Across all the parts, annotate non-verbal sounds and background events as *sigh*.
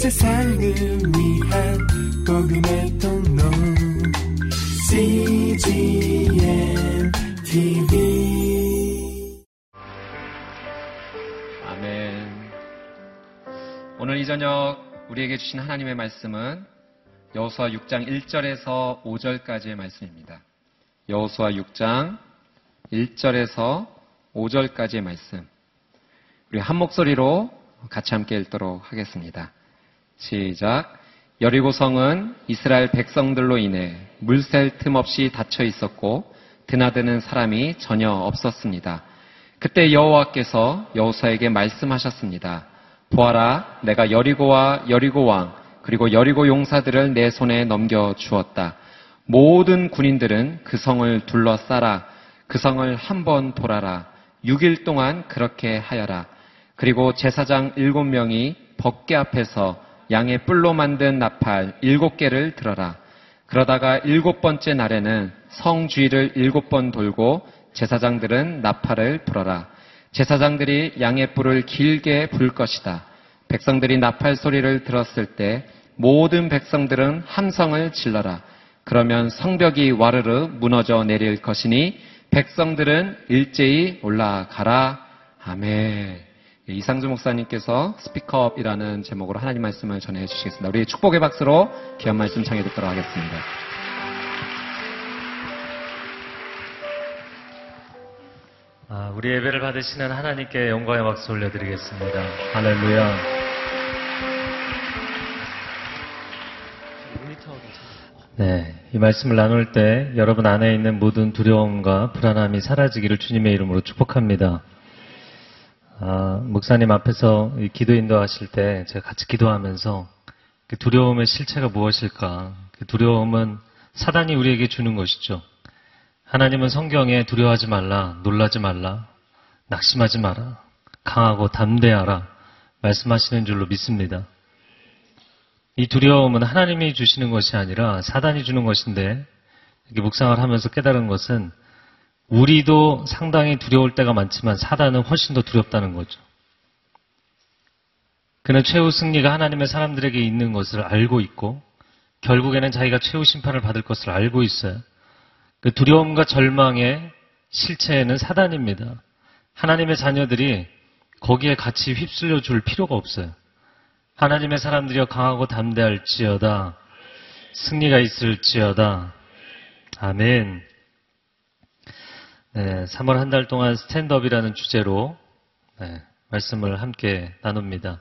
세상을 위한 복음의 통로 CGM TV 아멘. 오늘 이 저녁 우리에게 주신 하나님의 말씀은 여호수아 6장 1절에서 5절까지의 말씀입니다. 여호수아 6장 1절에서 5절까지의 말씀. 우리 한 목소리로 같이 함께 읽도록 하겠습니다. 시작. 여리고 성은 이스라엘 백성들로 인해 물샐 틈 없이 닫혀 있었고 드나드는 사람이 전혀 없었습니다. 그때 여호와께서 여호수아에게 말씀하셨습니다. 보아라, 내가 여리고와 여리고 왕 그리고 여리고 용사들을 내 손에 넘겨 주었다. 모든 군인들은 그 성을 둘러싸라. 그 성을 한 번 돌아라. 6일 동안 그렇게 하여라. 그리고 제사장 7명이 법계 앞에서 양의 뿔로 만든 나팔 7개를 들어라. 그러다가 일곱 번째 날에는 성 주위를 일곱 번 돌고 제사장들은 나팔을 불어라. 제사장들이 양의 뿔을 길게 불 것이다. 백성들이 나팔 소리를 들었을 때 모든 백성들은 함성을 질러라. 그러면 성벽이 와르르 무너져 내릴 것이니 백성들은 일제히 올라가라. 아멘. 이상주 목사님께서 스피커업이라는 제목으로 하나님 말씀을 전해 주시겠습니다. 우리 축복의 박수로 귀한 말씀 청해 듣도록 하겠습니다. 아, 우리 예배를 받으시는 하나님께 영광의 박수 올려드리겠습니다. 할렐루야. 네, 이 말씀을 나눌 때 여러분 안에 있는 모든 두려움과 불안함이 사라지기를 주님의 이름으로 축복합니다. 아, 목사님 앞에서 기도 인도하실 때 제가 같이 기도하면서 그 두려움의 실체가 무엇일까? 그 두려움은 사단이 우리에게 주는 것이죠. 하나님은 성경에 두려워하지 말라, 놀라지 말라, 낙심하지 마라, 강하고 담대하라 말씀하시는 줄로 믿습니다. 이 두려움은 하나님이 주시는 것이 아니라 사단이 주는 것인데 이렇게 묵상을 하면서 깨달은 것은 우리도 상당히 두려울 때가 많지만 사단은 훨씬 더 두렵다는 거죠. 그는 최후 승리가 하나님의 사람들에게 있는 것을 알고 있고 결국에는 자기가 최후 심판을 받을 것을 알고 있어요. 그 두려움과 절망의 실체는 사단입니다. 하나님의 자녀들이 거기에 같이 휩쓸려 줄 필요가 없어요. 하나님의 사람들이여 강하고 담대할지어다. 승리가 있을지어다. 아멘. 네, 3월 한 달 동안 Stand up이라는 주제로 네, 말씀을 함께 나눕니다.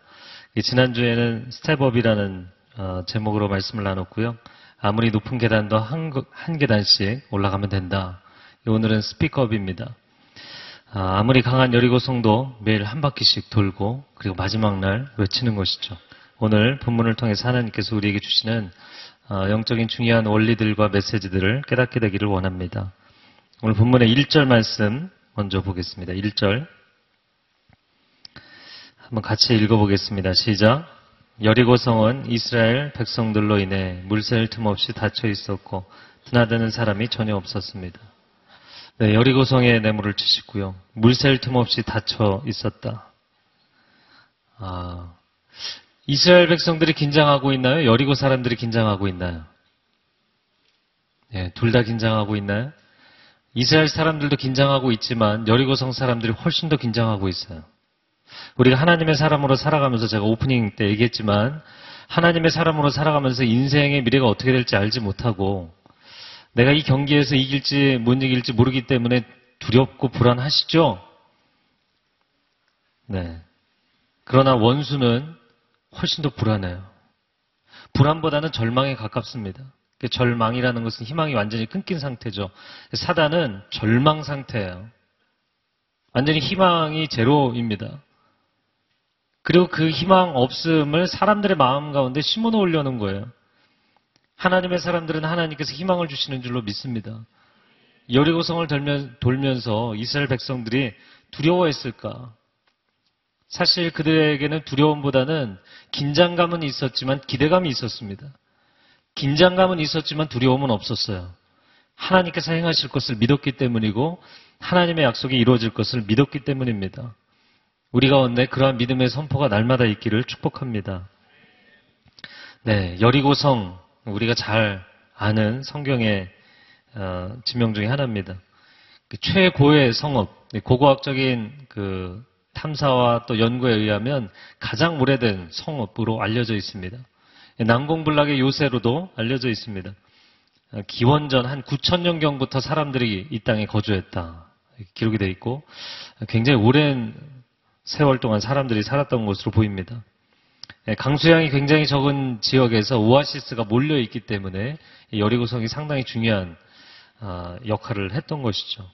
지난주에는 Step up이라는 어, 제목으로 말씀을 나눴고요. 아무리 높은 계단도 한, 한 계단씩 올라가면 된다. 오늘은 스피커업입니다. 아, 무리 강한 여리고성도 매일 한 바퀴씩 돌고 그리고 마지막 날 외치는 것이죠. 오늘 본문을 통해서 하나님께서 우리에게 주시는 어, 영적인 중요한 원리들과 메시지들을 깨닫게 되기를 원합니다. 오늘 본문의 1절 말씀 먼저 보겠습니다. 1절. 한번 같이 읽어보겠습니다. 시작. 여리고성은 이스라엘 백성들로 인해 물샐 틈 없이 닫혀 있었고 드나드는 사람이 전혀 없었습니다. 네, 여리고성에 내물을 치시고요. 물샐 틈 없이 닫혀 있었다. 아, 이스라엘 백성들이 긴장하고 있나요? 여리고 사람들이 긴장하고 있나요? 네, 둘다 긴장하고 있나요? 이스라엘 사람들도 긴장하고 있지만 여리고성 사람들이 훨씬 더 긴장하고 있어요. 우리가 하나님의 사람으로 살아가면서 제가 오프닝 때 얘기했지만 하나님의 사람으로 살아가면서 인생의 미래가 어떻게 될지 알지 못하고 내가 이 경기에서 이길지 못 이길지 모르기 때문에 두렵고 불안하시죠? 네. 그러나 원수는 훨씬 더 불안해요. 불안보다는 절망에 가깝습니다. 절망이라는 것은 희망이 완전히 끊긴 상태죠. 사단은 절망 상태예요. 완전히 희망이 제로입니다. 그리고 그 희망 없음을 사람들의 마음 가운데 심어 놓으려는 거예요. 하나님의 사람들은 하나님께서 희망을 주시는 줄로 믿습니다. 여리고성을 돌면서 이스라엘 백성들이 두려워했을까? 사실 그들에게는 두려움보다는 긴장감은 있었지만 기대감이 있었습니다. 긴장감은 있었지만 두려움은 없었어요. 하나님께서 행하실 것을 믿었기 때문이고 하나님의 약속이 이루어질 것을 믿었기 때문입니다. 우리 가운데 그러한 믿음의 선포가 날마다 있기를 축복합니다. 네, 여리고성 우리가 잘 아는 성경의 어, 지명 중에 하나입니다. 그 최고의 네, 고고학적인 그 탐사와 또 연구에 의하면 가장 오래된 성읍으로 알려져 있습니다. 난공불락의 요새로도 알려져 있습니다. 어, 기원전 한 9천년경부터 사람들이 이 땅에 거주했다. 기록이 되어 있고 굉장히 오랜 세월 동안 사람들이 살았던 것으로 보입니다. 예, 강수량이 굉장히 적은 지역에서 오아시스가 몰려 있기 때문에 여리고성이 상당히 중요한 아, 역할을 했던 것이죠.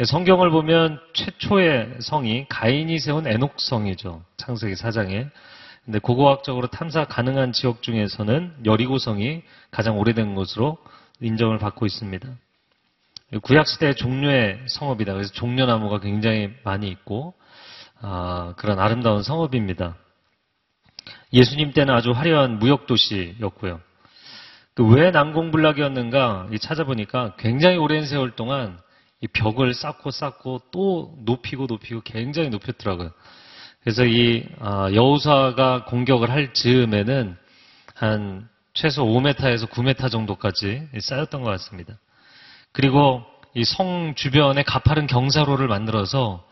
예, 성경을 보면 최초의 성이 가인이 세운 에녹성이죠. 창세기 4장에. 근데 고고학적으로 탐사 가능한 지역 중에서는 여리고성이 가장 오래된 것으로 인정을 받고 있습니다. 구약시대의 종려의 성읍이다. 그래서 종려나무가 굉장히 많이 있고, 아, 그런 아름다운 성읍입니다. 예수님 때는 아주 화려한 무역도시였고요. 그 왜 난공불락이었는가 찾아보니까 굉장히 오랜 세월 동안 이 벽을 쌓고 쌓고 또 높이고 높이고 굉장히 높였더라고요. 그래서 이 아, 여우사가 공격을 할 즈음에는 한 최소 5m에서 9m 정도까지 쌓였던 것 같습니다. 그리고 이 성 주변에 가파른 경사로를 만들어서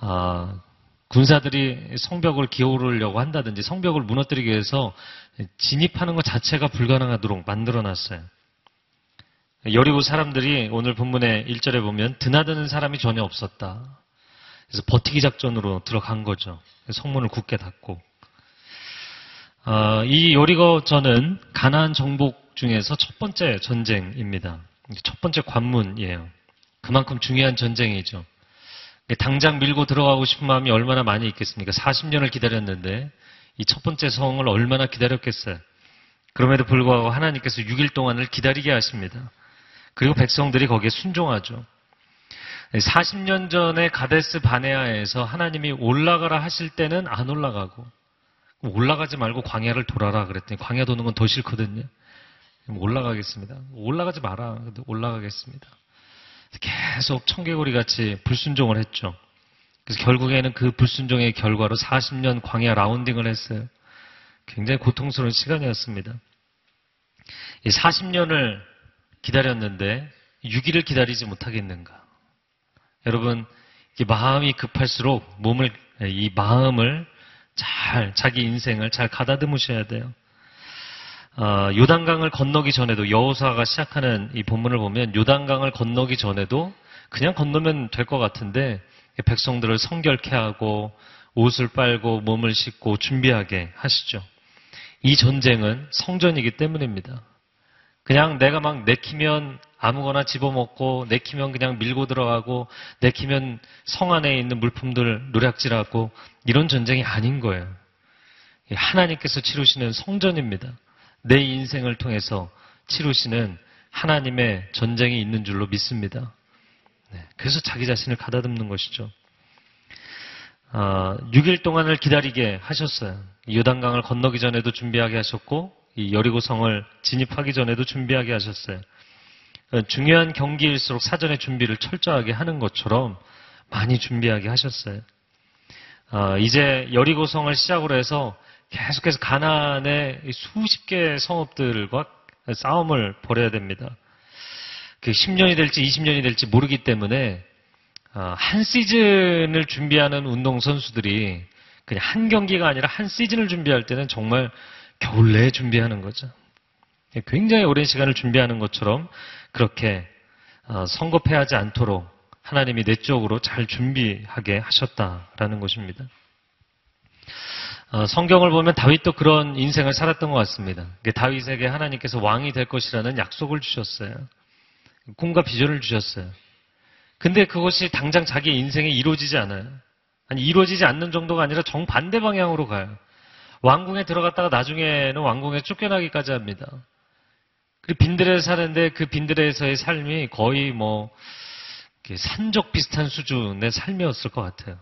아, 군사들이 성벽을 기어오르려고 한다든지 성벽을 무너뜨리기 위해서 진입하는 것 자체가 불가능하도록 만들어 놨어요. 여리고 사람들이 오늘 본문의 1절에 보면 드나드는 사람이 전혀 없었다. 그래서 버티기 작전으로 들어간 거죠. 성문을 굳게 닫고. 어, 이 여리고전은 가나안 정복 중에서 첫 번째 전쟁입니다. 첫 번째 관문이에요. 그만큼 중요한 전쟁이죠. 당장 밀고 들어가고 싶은 마음이 얼마나 많이 있겠습니까? 40년을 기다렸는데 이 첫 번째 성을 얼마나 기다렸겠어요. 그럼에도 불구하고 하나님께서 6일 동안을 기다리게 하십니다. 그리고 백성들이 거기에 순종하죠. 40년 전에 가데스 바네아에서 하나님이 올라가라 하실 때는 안 올라가고 올라가지 말고 광야를 돌아라 그랬더니 광야 도는 건 더 싫거든요. 올라가겠습니다. 올라가지 마라. 올라가겠습니다. 계속 청개구리 같이 불순종을 했죠. 그래서 결국에는 그 불순종의 결과로 40년 광야 라운딩을 했어요. 굉장히 고통스러운 시간이었습니다. 40년을 기다렸는데 6일을 기다리지 못하겠는가? 여러분, 마음이 급할수록 몸을, 이 마음을 잘, 자기 인생을 잘 가다듬으셔야 돼요. 어, 요단강을 건너기 전에도 여호사가 시작하는 이 본문을 보면 요단강을 건너기 전에도 그냥 건너면 될 것 같은데 백성들을 성결케 하고 옷을 빨고 몸을 씻고 준비하게 하시죠. 이 전쟁은 성전이기 때문입니다. 그냥 내가 막 내키면 아무거나 집어먹고 내키면 그냥 밀고 들어가고 내키면 성 안에 있는 물품들 노략질하고 이런 전쟁이 아닌 거예요. 하나님께서 치르시는 성전입니다. 내 인생을 통해서 치루시는 하나님의 전쟁이 있는 줄로 믿습니다. 네, 그래서 자기 자신을 가다듬는 것이죠. 어, 아, 6일 동안을 기다리게 하셨어요. 요단강을 건너기 전에도 준비하게 하셨고 이 여리고성을 진입하기 전에도 준비하게 하셨어요. 어, 중요한 경기일수록 사전에 준비를 철저하게 하는 것처럼 많이 준비하게 하셨어요. 어, 이제 여리고성을 시작으로 해서 계속해서 가난의 수십 개의 성읍들과 싸움을 벌여야 됩니다. 그 10년이 될지 20년이 될지 모르기 때문에 어, 한 시즌을 준비하는 운동 선수들이 그냥 한 경기가 아니라 한 시즌을 준비할 때는 정말 겨울 내에 준비하는 거죠. 굉장히 오랜 시간을 준비하는 것처럼 그렇게 어, 성급해하지 않도록 하나님이 내적으로 잘 준비하게 하셨다라는 것입니다. 어, 성경을 보면 다윗도 그런 인생을 살았던 것 같습니다. 다윗에게 하나님께서 왕이 될 것이라는 약속을 주셨어요. 꿈과 비전을 주셨어요. 근데 그것이 당장 자기 인생에 이루어지지 않아요. 아니, 이루어지지 않는 정도가 아니라 정반대 방향으로 가요. 왕궁에 들어갔다가 나중에는 왕궁에 쫓겨나기까지 합니다. 그리고 빈들에 사는데 그 빈들에서의 삶이 거의 뭐, 산적 비슷한 수준의 삶이었을 것 같아요.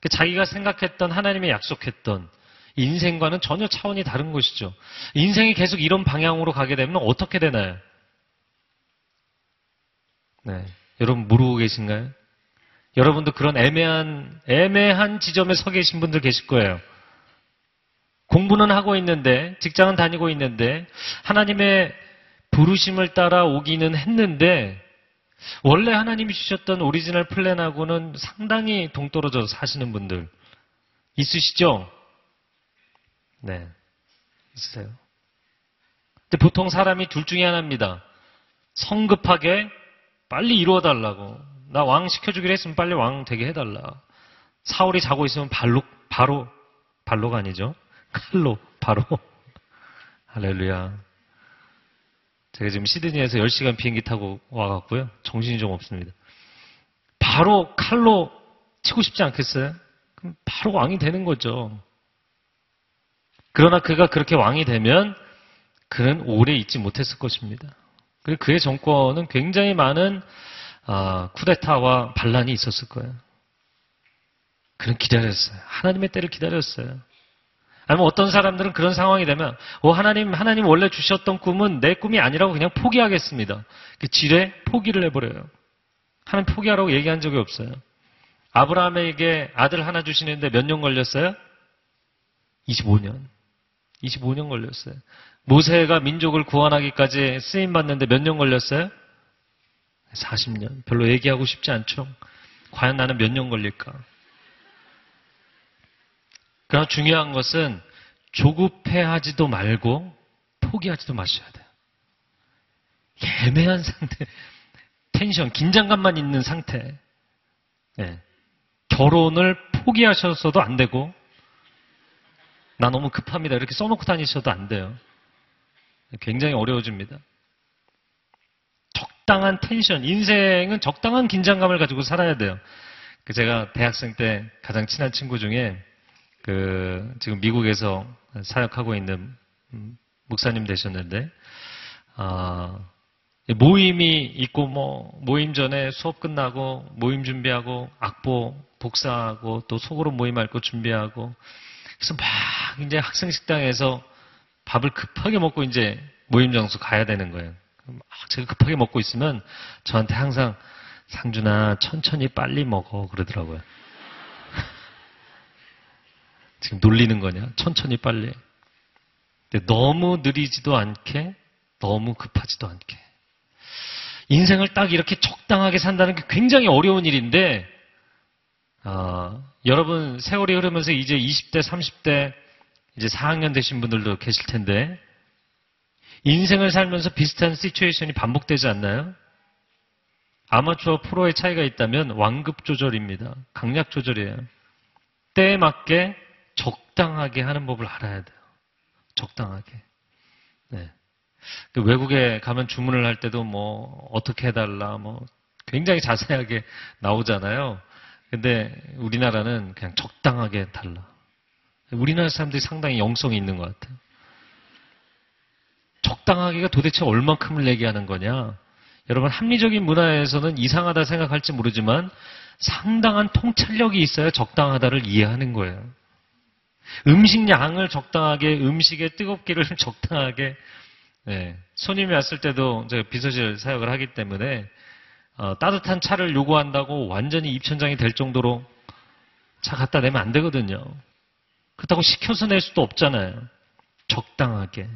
그 자기가 생각했던 하나님의 약속했던 인생과는 전혀 차원이 다른 것이죠. 인생이 계속 이런 방향으로 가게 되면 어떻게 되나요? 네. 여러분 모르고 계신가요? 여러분도 그런 애매한, 애매한 지점에 서 계신 분들 계실 거예요. 공부는 하고 있는데, 직장은 다니고 있는데, 하나님의 부르심을 따라 오기는 했는데, 원래 하나님이 주셨던 original plan하고는 상당히 동떨어져서 사시는 분들 있으시죠? 네. 있으세요. 근데 보통 사람이 둘 중에 하나입니다. 성급하게 빨리 이루어달라고. 나 왕 시켜주기로 했으면 빨리 왕 되게 해달라. 사울이 자고 있으면 발로, 바로, 발로가 아니죠. 칼로, 바로. *laughs* 할렐루야. 제가 지금 시드니에서 10시간 비행기 타고 와갖고요. 정신이 좀 없습니다. 바로 칼로 치고 싶지 않겠어요? 그럼 바로 왕이 되는 거죠. 그러나 그가 그렇게 왕이 되면 그는 오래 있지 못했을 것입니다. 그리고 그의 정권은 굉장히 많은 아, 쿠데타와 반란이 있었을 거예요. 그는 기다렸어요. 하나님의 때를 기다렸어요. 아니면 어떤 사람들은 그런 상황이 되면, 어, 하나님, 하나님 원래 주셨던 꿈은 내 꿈이 아니라고 그냥 포기하겠습니다. 그 지레 포기를 해버려요. 하나님 포기하라고 얘기한 적이 없어요. 아브라함에게 아들 하나 주시는데 몇 년 걸렸어요? 25년. 25년 걸렸어요. 모세가 민족을 구원하기까지 쓰임 받는데 몇 년 걸렸어요? 40년. 별로 얘기하고 싶지 않죠? 과연 나는 몇 년 걸릴까? 그러나 중요한 것은 조급해하지도 말고 포기하지도 마셔야 돼요. 애매한 상태, 텐션, 긴장감만 있는 상태. 네. 결혼을 포기하셔서도 안 되고, 나 너무 급합니다. 이렇게 써놓고 다니셔도 안 돼요. 굉장히 어려워집니다. 적당한 텐션, 인생은 적당한 긴장감을 가지고 살아야 돼요. 그 제가 대학생 때 가장 친한 친구 중에 그 지금 미국에서 사역하고 있는 음, 목사님 되셨는데 아, 모임이 있고 뭐 모임 전에 수업 끝나고 모임 준비하고 악보 복사하고 또 속으로 모임할 거 준비하고 그래서 막 이제 학생 식당에서 밥을 급하게 먹고 이제 모임 장소 가야 되는 거예요. 막 제가 급하게 먹고 있으면 저한테 항상 상준아 천천히 빨리 먹어 그러더라고요. 지금 놀리는 거냐? 천천히 빨리. 너무 느리지도 않게, 너무 급하지도 않게. 인생을 딱 이렇게 적당하게 산다는 게 굉장히 어려운 일인데, 어, 여러분 세월이 흐르면서 이제 20대, 30대, 이제 4학년 되신 분들도 계실 텐데, 인생을 살면서 비슷한 시츄에이션이 반복되지 않나요? 아마추어 프로의 차이가 있다면 완급 조절입니다. 강약 조절이에요. 때에 맞게 적당하게 하는 법을 알아야 돼요. 적당하게. 네. 그 외국에 가면 주문을 할 때도 뭐 어떻게 해달라 뭐 굉장히 자세하게 나오잖아요. 근데 우리나라는 그냥 적당하게 달라. 우리나라 사람들이 상당히 영성이 있는 것 같아요. 적당하게가 도대체 얼만큼을 얘기하는 거냐? 여러분 합리적인 문화에서는 이상하다 생각할지 모르지만 상당한 통찰력이 있어야 적당하다를 이해하는 거예요. 음식 양을 적당하게, 음식의 뜨겁기를 *laughs* 적당하게, 네. 손님이 왔을 때도 제가 비서실 사역을 하기 때문에 어, 따뜻한 차를 요구한다고 완전히 입천장이 될 정도로 차 갖다 내면 안 되거든요. 그렇다고 시켜서 낼 수도 없잖아요. 적당하게.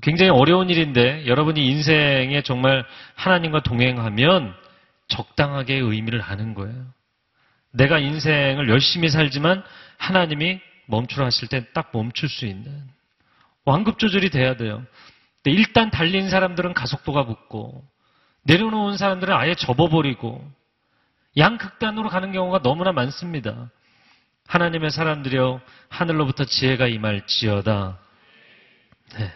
굉장히 어려운 일인데 여러분이 인생에 정말 하나님과 동행하면 적당하게 의미를 아는 거예요. 내가 인생을 열심히 살지만 하나님이 멈추라 하실 때 딱 멈출 수 있는 완급 조절이 돼야 돼요. 근데 일단 달린 사람들은 가속도가 붙고 내려놓은 사람들은 아예 접어버리고 양극단으로 가는 경우가 너무나 많습니다. 하나님의 사람들이여 하늘로부터 지혜가 임할지어다. 네.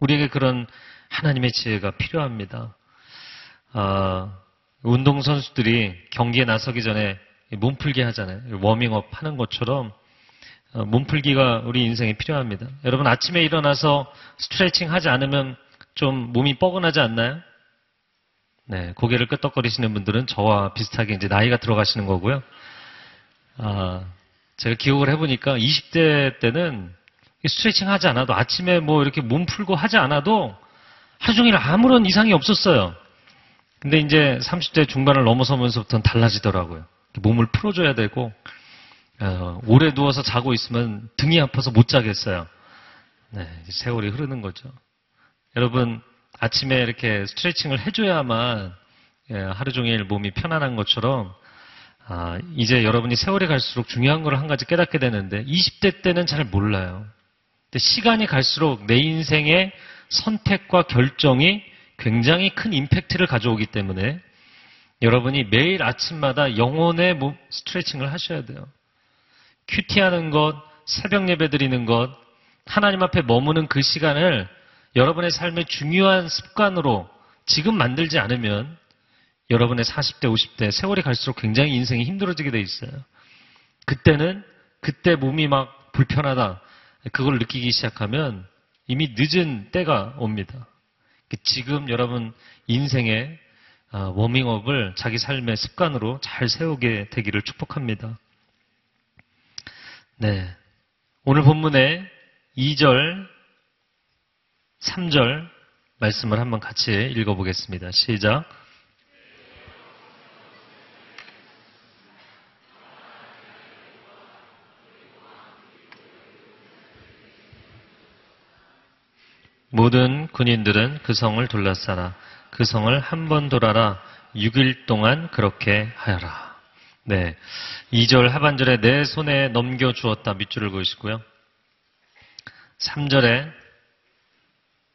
우리에게 그런 하나님의 지혜가 필요합니다. 아, 운동선수들이 경기에 나서기 전에 몸풀기 하잖아요. 워밍업 하는 것처럼 어, 몸풀기가 우리 인생에 필요합니다. 여러분 아침에 일어나서 스트레칭 하지 않으면 좀 몸이 뻐근하지 않나요? 네, 고개를 끄덕거리시는 분들은 저와 비슷하게 이제 나이가 들어가시는 거고요. 아, 제가 기억을 해보니까 20대 때는 스트레칭 하지 않아도 아침에 뭐 이렇게 몸 풀고 하지 않아도 하루 종일 아무런 이상이 없었어요. 근데 이제 30대 중반을 넘어서면서부터는 달라지더라고요. 몸을 풀어줘야 되고 어, 오래 누워서 자고 있으면 등이 아파서 못 자겠어요. 네, 세월이 흐르는 거죠. 여러분 아침에 이렇게 스트레칭을 해줘야만 예, 하루 종일 몸이 편안한 것처럼 아, 이제 여러분이 세월이 갈수록 중요한 걸 한 가지 깨닫게 되는데 20대 때는 잘 몰라요. 근데 시간이 갈수록 내 인생의 선택과 결정이 굉장히 큰 임팩트를 가져오기 때문에 여러분이 매일 아침마다 영혼의 스트레칭을 하셔야 돼요. 큐티하는 것, 새벽 예배 드리는 것, 하나님 앞에 머무는 그 시간을 여러분의 삶의 중요한 습관으로 지금 만들지 않으면 여러분의 40대, 50대 세월이 갈수록 굉장히 인생이 힘들어지게 돼 있어요. 그때는 그때 몸이 막 불편하다. 그걸 느끼기 시작하면 이미 늦은 때가 옵니다. 지금 여러분 인생의 아, 워밍업을 자기 삶의 습관으로 잘 세우게 되기를 축복합니다. 네. 오늘 본문의 2절, 3절 말씀을 한번 같이 읽어보겠습니다. 시작. 모든 군인들은 그 성을 둘러싸라. 그 성을 한 번 돌아라. 6일 동안 그렇게 하여라. 네. 2절 하반절에 내 손에 넘겨 주었다. 밑줄을 그으시고요. 3절에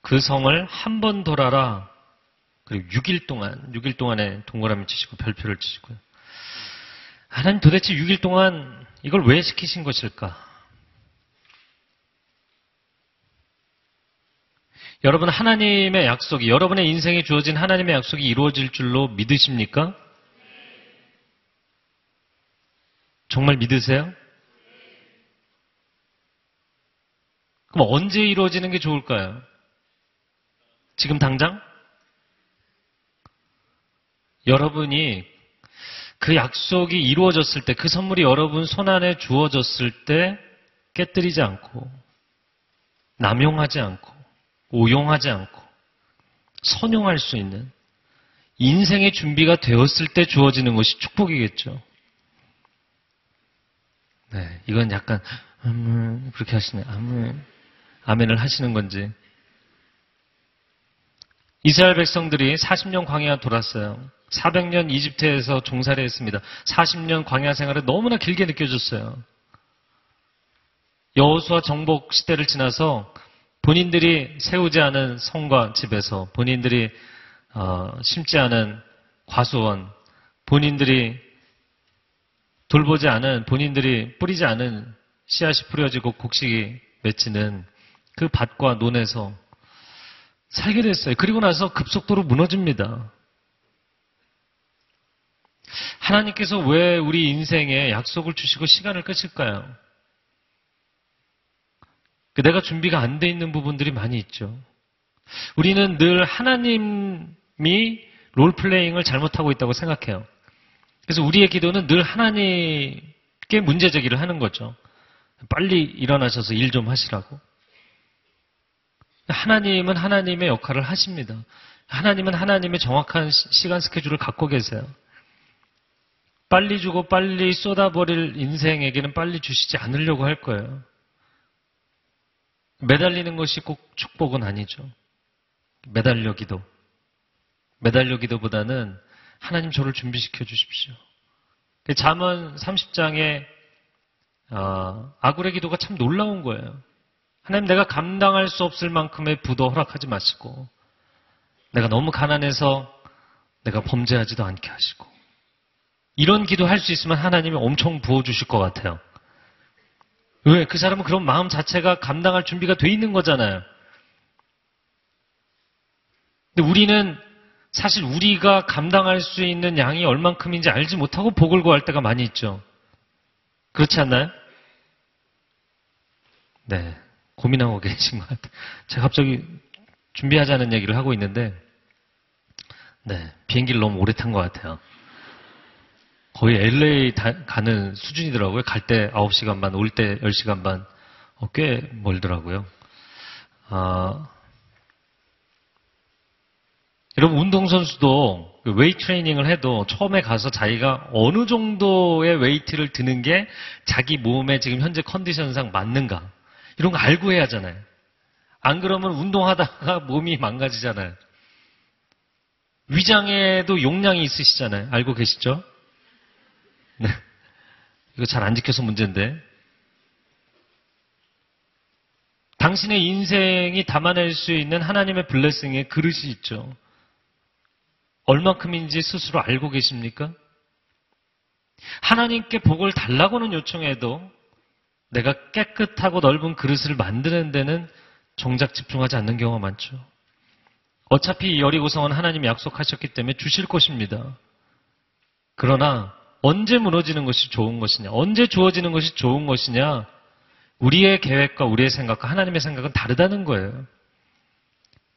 그 성을 한 번 돌아라. 그리고 6일 동안, 6일 동안에 동그라미 치시고 별표를 치시고요. 하나님 도대체 6일 동안 이걸 왜 시키신 것일까? 여러분 하나님의 약속이 여러분의 인생에 주어진 하나님의 약속이 이루어질 줄로 믿으십니까? 정말 믿으세요? 그럼 언제 이루어지는 게 좋을까요? 지금 당장? 여러분이 그 약속이 이루어졌을 때, 그 선물이 여러분 손안에 주어졌을 때 깨뜨리지 않고, 남용하지 않고, 오용하지 않고 선용할 수 있는 인생의 준비가 되었을 때 주어지는 것이 축복이겠죠. 네, 이건 약간 아멘 그렇게 하시네. 아멘. 아멘을 하시는 건지. 이스라엘 백성들이 40년 광야 돌았어요. 400년 이집트에서 종살이 했습니다. 40년 광야 생활을 너무나 길게 느껴졌어요. 여호수아 정복 시대를 지나서 본인들이 세우지 않은 성과 집에서 본인들이 어, 심지 않은 과수원, 본인들이 돌보지 않은 본인들이 뿌리지 않은 씨앗이 뿌려지고 곡식이 맺히는 그 밭과 논에서 살게 됐어요. 그리고 나서 급속도로 무너집니다. 하나님께서 왜 우리 인생에 약속을 주시고 시간을 끄실까요? 그 내가 준비가 안 돼 있는 부분들이 많이 있죠. 우리는 늘 하나님이 롤플레잉을 잘못하고 있다고 생각해요. 그래서 우리의 기도는 늘 하나님께 문제 제기를 하는 거죠. 빨리 일어나셔서 일 좀 하시라고. 하나님은 하나님의 역할을 하십니다. 하나님은 하나님의 정확한 시간 스케줄을 갖고 계세요. 빨리 주고 빨리 쏟아버릴 인생에게는 빨리 주시지 않으려고 할 거예요. 매달리는 것이 꼭 축복은 아니죠. 매달려 기도. 매달려 기도보다는 하나님 저를 준비시켜 주십시오. 잠언 30장에 어, 아굴의 기도가 참 놀라운 거예요. 하나님 내가 감당할 수 없을 만큼의 부도 허락하지 마시고 내가 너무 가난해서 내가 범죄하지도 않게 하시고 이런 기도 할 수 있으면 하나님이 엄청 부어주실 것 같아요. 왜? 그 사람은 그런 마음 자체가 감당할 준비가 돼 있는 거잖아요. 근데 우리는 사실 우리가 감당할 수 있는 양이 얼만큼인지 알지 못하고 복을 구할 때가 많이 있죠. 그렇지 않나요? 네. 고민하고 *laughs* 계신 것 같아요. 제가 갑자기 준비하자는 얘기를 하고 있는데, 네. 비행기를 너무 오래 탄 것 같아요. 거의 LA 가는 수준이더라고요. 갈 때 9시간 반, 올 때 10시간 반. 어, 꽤 멀더라고요. 아, 여러분 운동선수도 그 웨이트 트레이닝을 해도 처음에 가서 자기가 어느 정도의 웨이트를 드는 게 자기 몸에 지금 현재 컨디션상 맞는가 이런 거 알고 해야 하잖아요. 안 그러면 운동하다가 *laughs* 몸이 망가지잖아요. 위장에도 용량이 있으시잖아요. 알고 계시죠? 네. 이거 잘 안 지켜서 문제인데. 당신의 인생이 담아낼 수 있는 하나님의 블레싱의 그릇이 있죠. 얼마큼인지 스스로 알고 계십니까? 하나님께 복을 달라고는 요청해도 내가 깨끗하고 넓은 그릇을 만드는 데는 정작 집중하지 않는 경우가 많죠. 어차피 여리고성은 하나님이 약속하셨기 때문에 주실 것입니다. 그러나 언제 무너지는 것이 좋은 것이냐, 언제 주어지는 것이 좋은 것이냐, 우리의 계획과 우리의 생각과 하나님의 생각은 다르다는 거예요.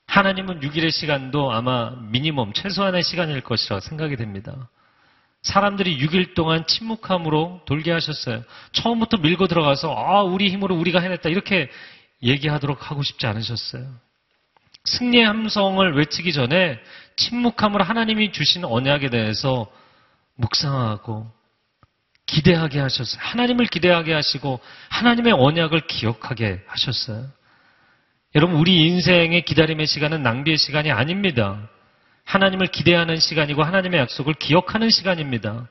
하나님은 6일의 시간도 아마 미니멈 최소한의 시간일 것이라 생각이 됩니다. 사람들이 6일 동안 침묵함으로 돌게 하셨어요. 처음부터 밀고 들어가서 아 우리 힘으로 우리가 해냈다 이렇게 얘기하도록 하고 싶지 않으셨어요. 승리의 함성을 외치기 전에 침묵함으로 하나님이 주신 언약에 대해서 묵상하고 기대하게 하셨어요. 하나님을 기대하게 하시고 하나님의 언약을 기억하게 하셨어요. 여러분, 우리 인생의 기다림의 시간은 낭비의 시간이 아닙니다. 하나님을 기대하는 시간이고 하나님의 약속을 기억하는 시간입니다.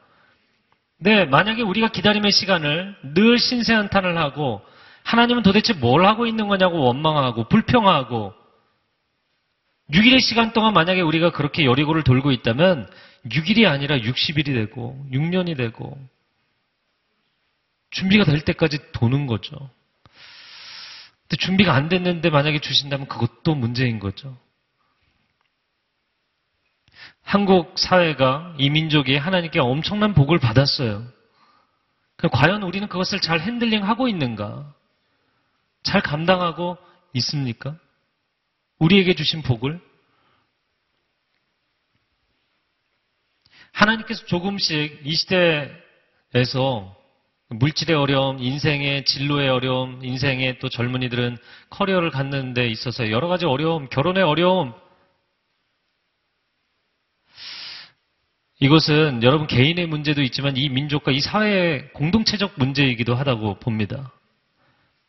네, 만약에 우리가 기다림의 시간을 늘 신세한탄을 하고 하나님은 도대체 뭘 하고 있는 거냐고 원망하고 불평하고 6일의 시간 동안 만약에 우리가 그렇게 여리고를 돌고 있다면 6일이 아니라 60일이 되고 6년이 되고 준비가 될 때까지 도는 거죠. 근데 준비가 안 됐는데 만약에 주신다면 그것도 문제인 거죠. 한국 사회가 이 민족이 하나님께 엄청난 복을 받았어요. 과연 우리는 그것을 잘 handling 하고 있는가? 잘 감당하고 있습니까? 우리에게 주신 복을? 하나님께서 조금씩 이 시대에서 물질의 어려움, 인생의 진로의 어려움, 인생의 또 젊은이들은 커리어를 갖는 데 있어서 여러 가지 어려움, 결혼의 어려움. 이것은 여러분 개인의 문제도 있지만 이 민족과 이 사회의 공동체적 문제이기도 하다고 봅니다.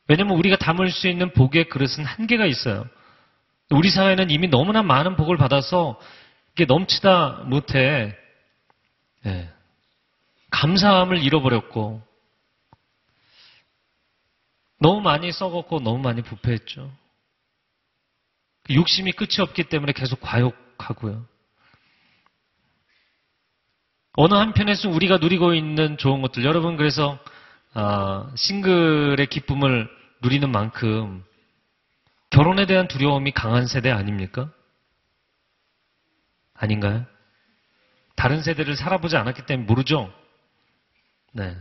왜냐하면 우리가 담을 수 있는 복의 그릇은 한계가 있어요. 우리 사회는 이미 너무나 많은 복을 받아서 이게 넘치다 못해 예, 감사함을 잃어버렸고 너무 많이 썩었고 너무 많이 부패했죠. 그 욕심이 끝이 없기 때문에 계속 과욕하고요. 어느 한편에서 우리가 누리고 있는 좋은 것들, 여러분 그래서 아, 싱글의 기쁨을 누리는 만큼 결혼에 대한 두려움이 강한 세대 아닙니까? 아닌가요? 다른 세대를 살아보지 않았기 때문에 모르죠? 네.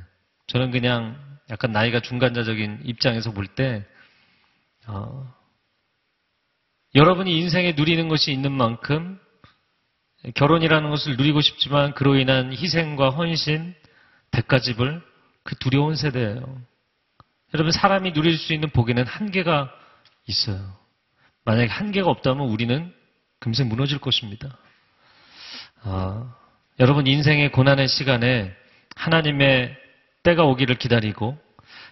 저는 그냥 약간 나이가 중간자적인 입장에서 볼 때, 어, 여러분이 인생에 누리는 것이 있는 만큼 결혼이라는 것을 누리고 싶지만 그로 인한 희생과 헌신, 대가집을 그 두려운 세대예요. 여러분 사람이 누릴 수 있는 복에는 한계가 있어요. 만약에 한계가 없다면 우리는 금세 무너질 것입니다. 아, 여러분 인생의 고난의 시간에 하나님의 때가 오기를 기다리고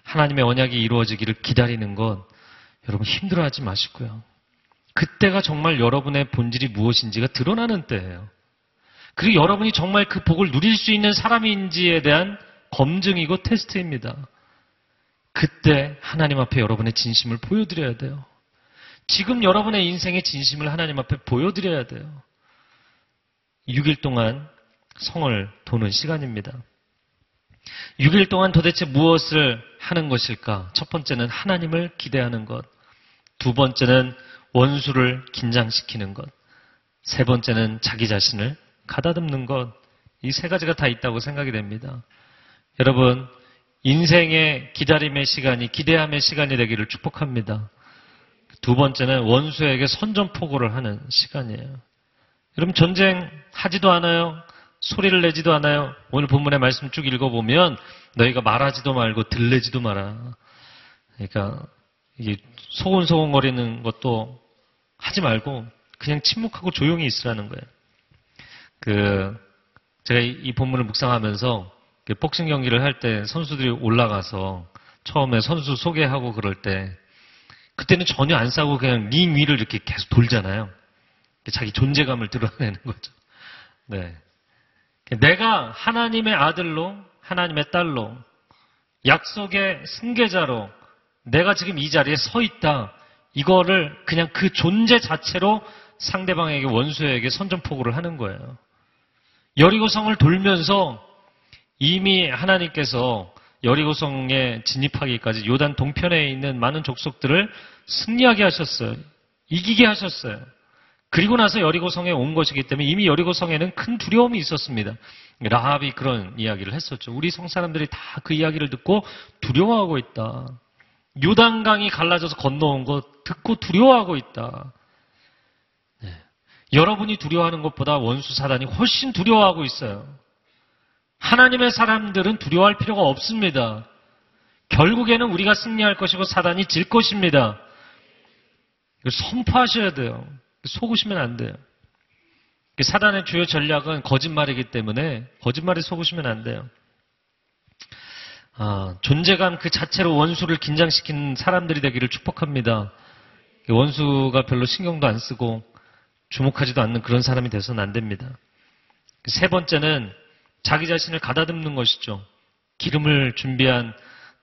하나님의 언약이 이루어지기를 기다리는 것 여러분 힘들어하지 마시고요. 그때가 정말 여러분의 본질이 무엇인지가 드러나는 때예요. 그리고 여러분이 정말 그 복을 누릴 수 있는 사람인지에 대한 검증이고 테스트입니다. 그때 하나님 앞에 여러분의 진심을 보여드려야 돼요. 지금 여러분의 인생의 진심을 하나님 앞에 보여드려야 돼요. 6일 동안 성을 도는 시간입니다. 6일 동안 도대체 무엇을 하는 것일까? 첫 번째는 하나님을 기대하는 것. 두 번째는 원수를 긴장시키는 것. 세 번째는 자기 자신을 가다듬는 것. 이 세 가지가 다 있다고 생각이 됩니다. 여러분, 인생의 기다림의 시간이 기대함의 시간이 되기를 축복합니다. 두 번째는 원수에게 선전포고를 하는 시간이에요. 여러분 전쟁 하지도 않아요. 소리를 내지도 않아요. 오늘 본문의 말씀 쭉 읽어보면 너희가 말하지도 말고 들레지도 마라. 그러니까 이게 소곤소곤거리는 것도 하지 말고 그냥 침묵하고 조용히 있으라는 거예요. 그 제가 이, 이 본문을 묵상하면서 그 복싱 경기를 할 때 선수들이 올라가서 처음에 선수 소개하고 그럴 때 그때는 전혀 안 싸고 그냥 링 위를 이렇게 계속 돌잖아요. 자기 존재감을 드러내는 거죠. 네. 내가 하나님의 아들로, 하나님의 딸로, 약속의 승계자로 내가 지금 이 자리에 서 있다. 이거를 그냥 그 존재 자체로 상대방에게 원수에게 선전포고를 하는 거예요. 여리고성을 돌면서 이미 하나님께서 여리고성에 진입하기까지 요단 동편에 있는 많은 족속들을 승리하게 하셨어요. 이기게 하셨어요. 그리고 나서 여리고 성에 온 것이기 때문에 이미 여리고 성에는 큰 두려움이 있었습니다. 라합이 그런 이야기를 했었죠. 우리 성 사람들이 다 그 이야기를 듣고 두려워하고 있다. 요단강이 갈라져서 건너온 것 듣고 두려워하고 있다. 네. 여러분이 두려워하는 것보다 원수 사단이 훨씬 두려워하고 있어요. 하나님의 사람들은 두려워할 필요가 없습니다. 결국에는 우리가 승리할 것이고 사단이 질 것입니다. 선포하셔야 돼요. 속으시면 안 돼요. 사단의 주요 전략은 거짓말이기 때문에 거짓말에 속으시면 안 돼요. 아, 존재감 그 자체로 원수를 긴장시키는 사람들이 되기를 축복합니다. 원수가 별로 신경도 안 쓰고 주목하지도 않는 그런 사람이 돼서는 안 됩니다. 세 번째는 자기 자신을 가다듬는 것이죠. 기름을 준비한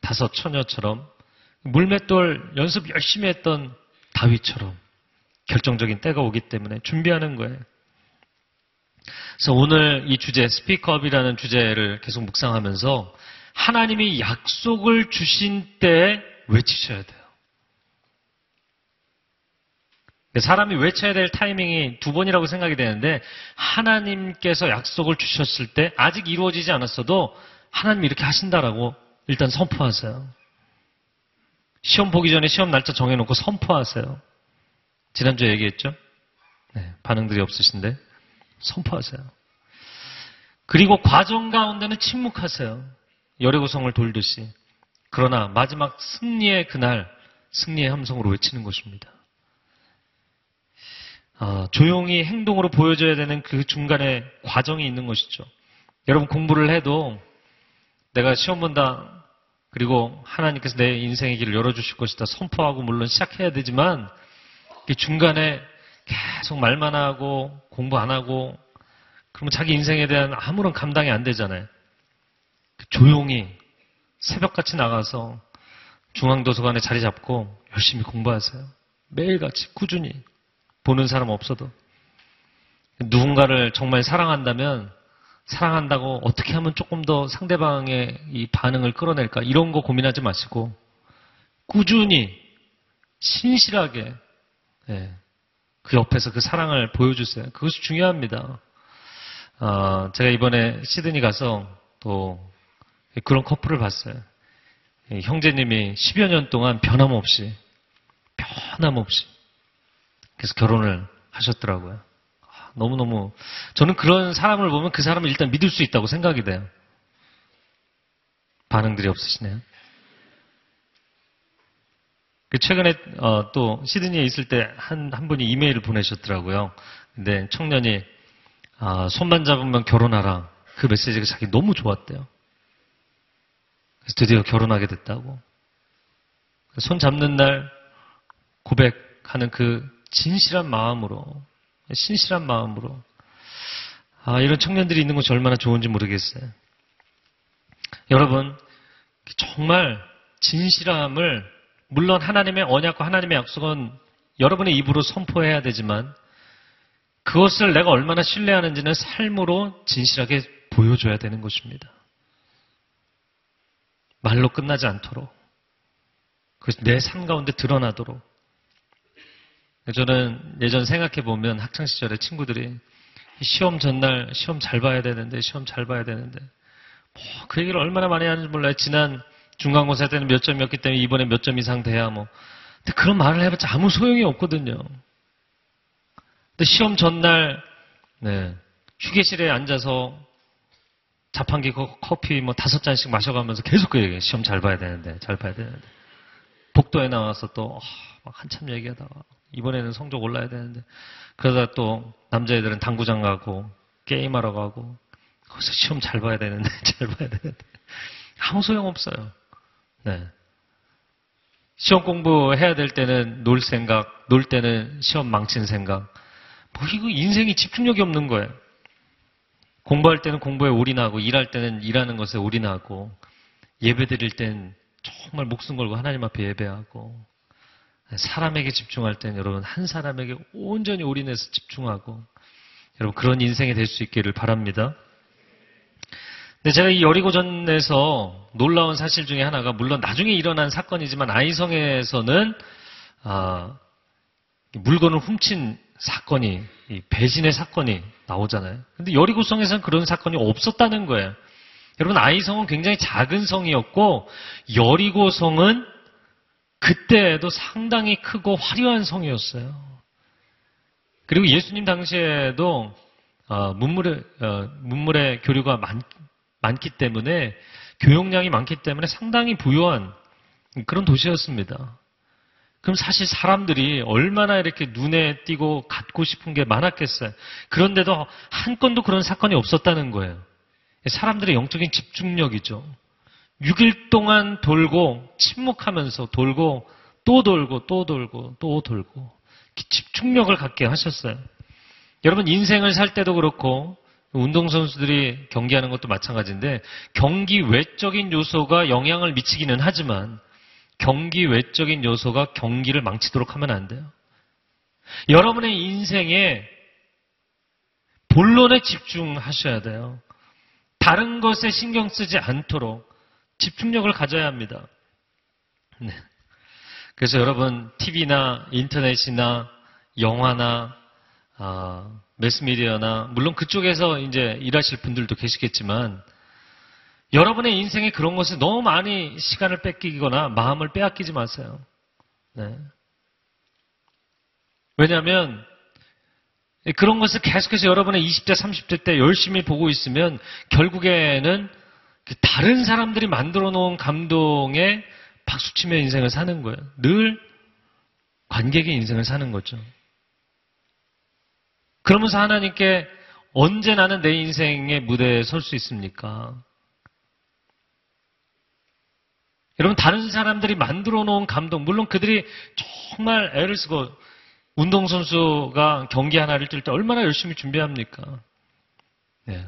다섯 처녀처럼 물맷돌 연습 열심히 했던 다윗처럼 결정적인 때가 오기 때문에 준비하는 거예요. 그래서 오늘 이 주제 스피커업이라는 주제를 계속 묵상하면서 하나님이 약속을 주신 때에 외치셔야 돼요. 사람이 외쳐야 될 타이밍이 두 번이라고 생각이 되는데 하나님께서 약속을 주셨을 때 아직 이루어지지 않았어도 하나님이 이렇게 하신다라고 일단 선포하세요. 시험 보기 전에 시험 날짜 정해놓고 선포하세요. 지난주에 얘기했죠? 네, 반응들이 없으신데 선포하세요. 그리고 과정 가운데는 침묵하세요. 열애고성을 돌듯이. 그러나 마지막 승리의 그날 승리의 함성으로 외치는 것입니다. 아, 조용히 행동으로 보여줘야 되는 그 중간에 과정이 있는 것이죠. 여러분 공부를 해도 내가 시험 본다 그리고 하나님께서 내 인생의 길을 열어주실 것이다 선포하고 물론 시작해야 되지만 그 중간에 계속 말만 하고 공부 안 하고 그러면 자기 인생에 대한 아무런 감당이 안 되잖아요. 조용히 새벽같이 나가서 중앙도서관에 자리 잡고 열심히 공부하세요. 매일같이 꾸준히 보는 사람 없어도 누군가를 정말 사랑한다면 사랑한다고 어떻게 하면 조금 더 상대방의 이 반응을 끌어낼까 이런 거 고민하지 마시고 꾸준히 신실하게 네, 그 옆에서 그 사랑을 보여주세요. 그것이 중요합니다. 어, 제가 이번에 시드니 가서 또 그런 커플을 봤어요. 형제님이 10여 년 동안 변함없이, 변함없이, 그래서 결혼을 하셨더라고요. 아, 너무너무, 저는 그런 사람을 보면 그 사람을 일단 믿을 수 있다고 생각이 돼요. 반응들이 없으시네요. 그 최근에 어, 또 시드니에 있을 때 한 한 분이 이메일을 보내셨더라고요. 근데 청년이 아, 손만 잡으면 결혼하라. 그 메시지가 자기 너무 좋았대요. 그래서 드디어 결혼하게 됐다고. 손 잡는 날 고백하는 그 진실한 마음으로, 신실한 마음으로. 아, 이런 청년들이 있는 것이 얼마나 좋은지 모르겠어요. 여러분, 정말 진실함을, 물론 하나님의 언약과 하나님의 약속은 여러분의 입으로 선포해야 되지만, 그것을 내가 얼마나 신뢰하는지는 삶으로 진실하게 보여줘야 되는 것입니다. 말로 끝나지 않도록. 내 삶 가운데 드러나도록. 저는 예전 생각해 보면 학창 시절에 친구들이 시험 전날 시험 잘 봐야 되는데, 시험 잘 봐야 되는데, 뭐, 그 얘기를 얼마나 많이 하는지 몰라요. 지난 중간고사 때는 몇 점이었기 때문에 이번에 몇 점 이상 돼야 뭐. 근데 그런 말을 해봤자 아무 소용이 없거든요. 근데 시험 전날 네, 휴게실에 앉아서 자판기 커피 뭐 다섯 잔씩 마셔가면서 계속 그 얘기해요. 시험 잘 봐야 되는데, 잘 봐야 되는데. 복도에 나와서 또 아, 막 한참 얘기하다가 이번에는 성적 올라야 되는데 그러다 또 남자애들은 당구장 가고 게임하러 가고 거기서 시험 잘 봐야 되는데 *laughs* 잘 봐야 되는데 아무 소용 없어요. 네. 시험 공부해야 될 때는 놀 생각, 놀 때는 시험 망친 생각. 뭐 이거 인생이 집중력이 없는 거예요. 공부할 때는 공부에 올인하고 일할 때는 일하는 것에 올인하고 예배 드릴 땐 정말 목숨 걸고 하나님 앞에 예배하고 사람에게 집중할 때는 여러분 한 사람에게 온전히 올인해서 집중하고 여러분 그런 인생이 될 수 있기를 바랍니다. 근데 제가 이 여리고전에서 놀라운 사실 중에 하나가 물론 나중에 일어난 사건이지만 아이성에서는 아, 물건을 훔친 사건이 배신의 사건이 나오잖아요. 근데 여리고성에서는 그런 사건이 없었다는 거예요. 여러분 아이성은 굉장히 작은 성이었고 여리고성은 그때에도 상당히 크고 화려한 성이었어요. 그리고 예수님 당시에도 어, 문물의 어, 문물의 교류가 많, 많기 때문에 교역량이 많기 때문에 상당히 부유한 그런 도시였습니다. 그럼 사실 사람들이 얼마나 이렇게 눈에 띄고 갖고 싶은 게 많았겠어요. 그런데도 한 건도 그런 사건이 없었다는 거예요. 사람들의 영적인 집중력이죠. 6일 동안 돌고 침묵하면서 돌고 또 돌고 또 돌고 또 돌고 집중력을 갖게 하셨어요. 여러분 인생을 살 때도 그렇고 운동선수들이 경기하는 것도 마찬가지인데 경기 외적인 요소가 영향을 미치기는 하지만 경기 외적인 요소가 경기를 망치도록 하면 안 돼요. 여러분의 인생에 본론에 집중하셔야 돼요. 다른 것에 신경 쓰지 않도록 집중력을 가져야 합니다. 네. 그래서 여러분 TV나 인터넷이나 영화나 아, 매스미디어나 물론 그쪽에서 이제 일하실 분들도 계시겠지만 여러분의 인생에 그런 것에 너무 많이 시간을 뺏기거나 마음을 빼앗기지 마세요. 네. 왜냐하면 그런 것을 계속해서 여러분의 20대, 30대 때 열심히 보고 있으면 결국에는 다른 사람들이 만들어 놓은 감동에 박수치며 인생을 사는 거예요. 늘 관객의 인생을 사는 거죠. 그러면서 하나님께 언제 나는 내 인생의 무대에 설 수 있습니까? 여러분, 다른 사람들이 만들어 놓은 감동, 물론 그들이 정말 애를 쓰고 운동선수가 경기 하나를 뛸 때 얼마나 열심히 준비합니까? 네.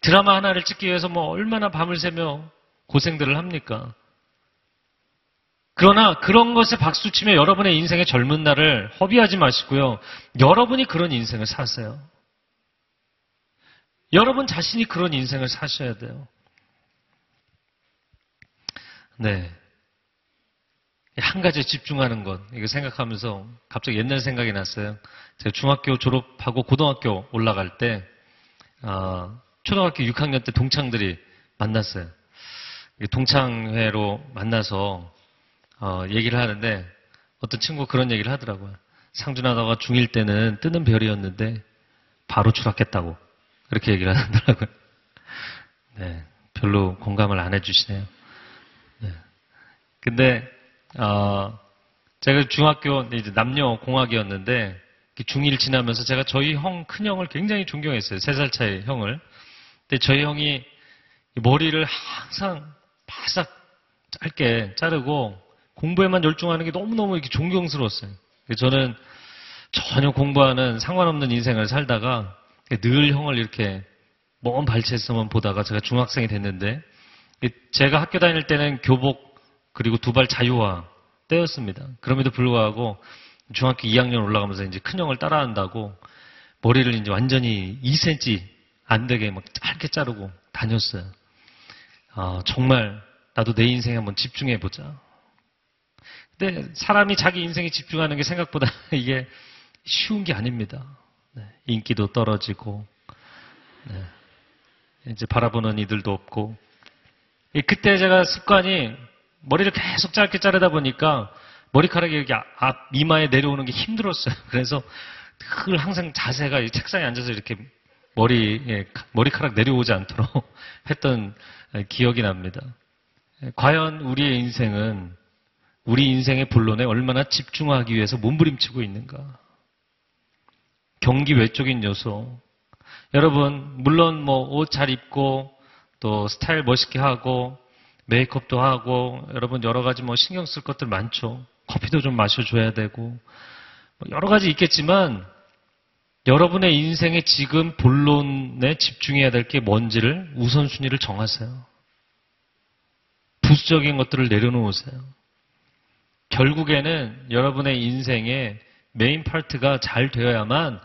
드라마 하나를 찍기 위해서 뭐 얼마나 밤을 새며 고생들을 합니까? 그러나 그런 것에 박수치며 여러분의 인생의 젊은 날을 허비하지 마시고요. 여러분이 그런 인생을 사세요. 여러분 자신이 그런 인생을 사셔야 돼요. 네. 한 가지에 집중하는 것, 이거 생각하면서 갑자기 옛날 생각이 났어요. 제가 중학교 졸업하고 고등학교 올라갈 때, 어, 초등학교 6학년 때 동창들이 만났어요. 동창회로 만나서 어, 얘기를 하는데 어떤 친구 그런 얘기를 하더라고요. 상준아 너가 중1 때는 뜨는 별이었는데 바로 추락했다고 그렇게 얘기를 하더라고요. *laughs* 네, 별로 공감을 안 해주시네요. 네. 근데 어, 제가 중학교 이제 남녀 공학이었는데 중1 지나면서 제가 저희 형 큰형을 굉장히 존경했어요. 3살 차이 형을. 근데 저희 형이 머리를 항상 바싹 짧게 자르고 공부에만 열중하는 게 너무너무 이렇게 존경스러웠어요. 저는 전혀 공부하는 상관없는 인생을 살다가 늘 형을 이렇게 먼 발치에서만 보다가 제가 중학생이 됐는데 제가 학교 다닐 때는 교복 그리고 두발 자유화 때였습니다. 그럼에도 불구하고 중학교 2학년 올라가면서 이제 큰 형을 따라한다고 머리를 이제 완전히 2cm 안 되게 막 짧게 자르고 다녔어요. 아, 정말 나도 내 인생에 한번 집중해 보자. 근데 사람이 자기 인생에 집중하는 게 생각보다 *laughs* 이게 쉬운 게 아닙니다. 네, 인기도 떨어지고, 네, 이제 바라보는 이들도 없고. 그때 제가 습관이 머리를 계속 짧게 자르다 보니까 머리카락이 이렇게 앞 이마에 내려오는 게 힘들었어요. *laughs* 그래서 늘 항상 자세가 책상에 앉아서 이렇게 머리, 머리카락 내려오지 않도록 *laughs* 했던 기억이 납니다. 과연 우리의 인생은 우리 인생의 본론에 얼마나 집중하기 위해서 몸부림치고 있는가. 경기 외적인 요소. 여러분, 물론 뭐 옷 잘 입고 또 스타일 멋있게 하고 메이크업도 하고 여러분 여러 가지 뭐 신경 쓸 것들 많죠. 커피도 좀 마셔줘야 되고 뭐 여러 가지 있겠지만 여러분의 인생의 지금 본론에 집중해야 될 게 뭔지를 우선순위를 정하세요. 부수적인 것들을 내려놓으세요. 결국에는 여러분의 인생의 메인 파트가 잘 되어야만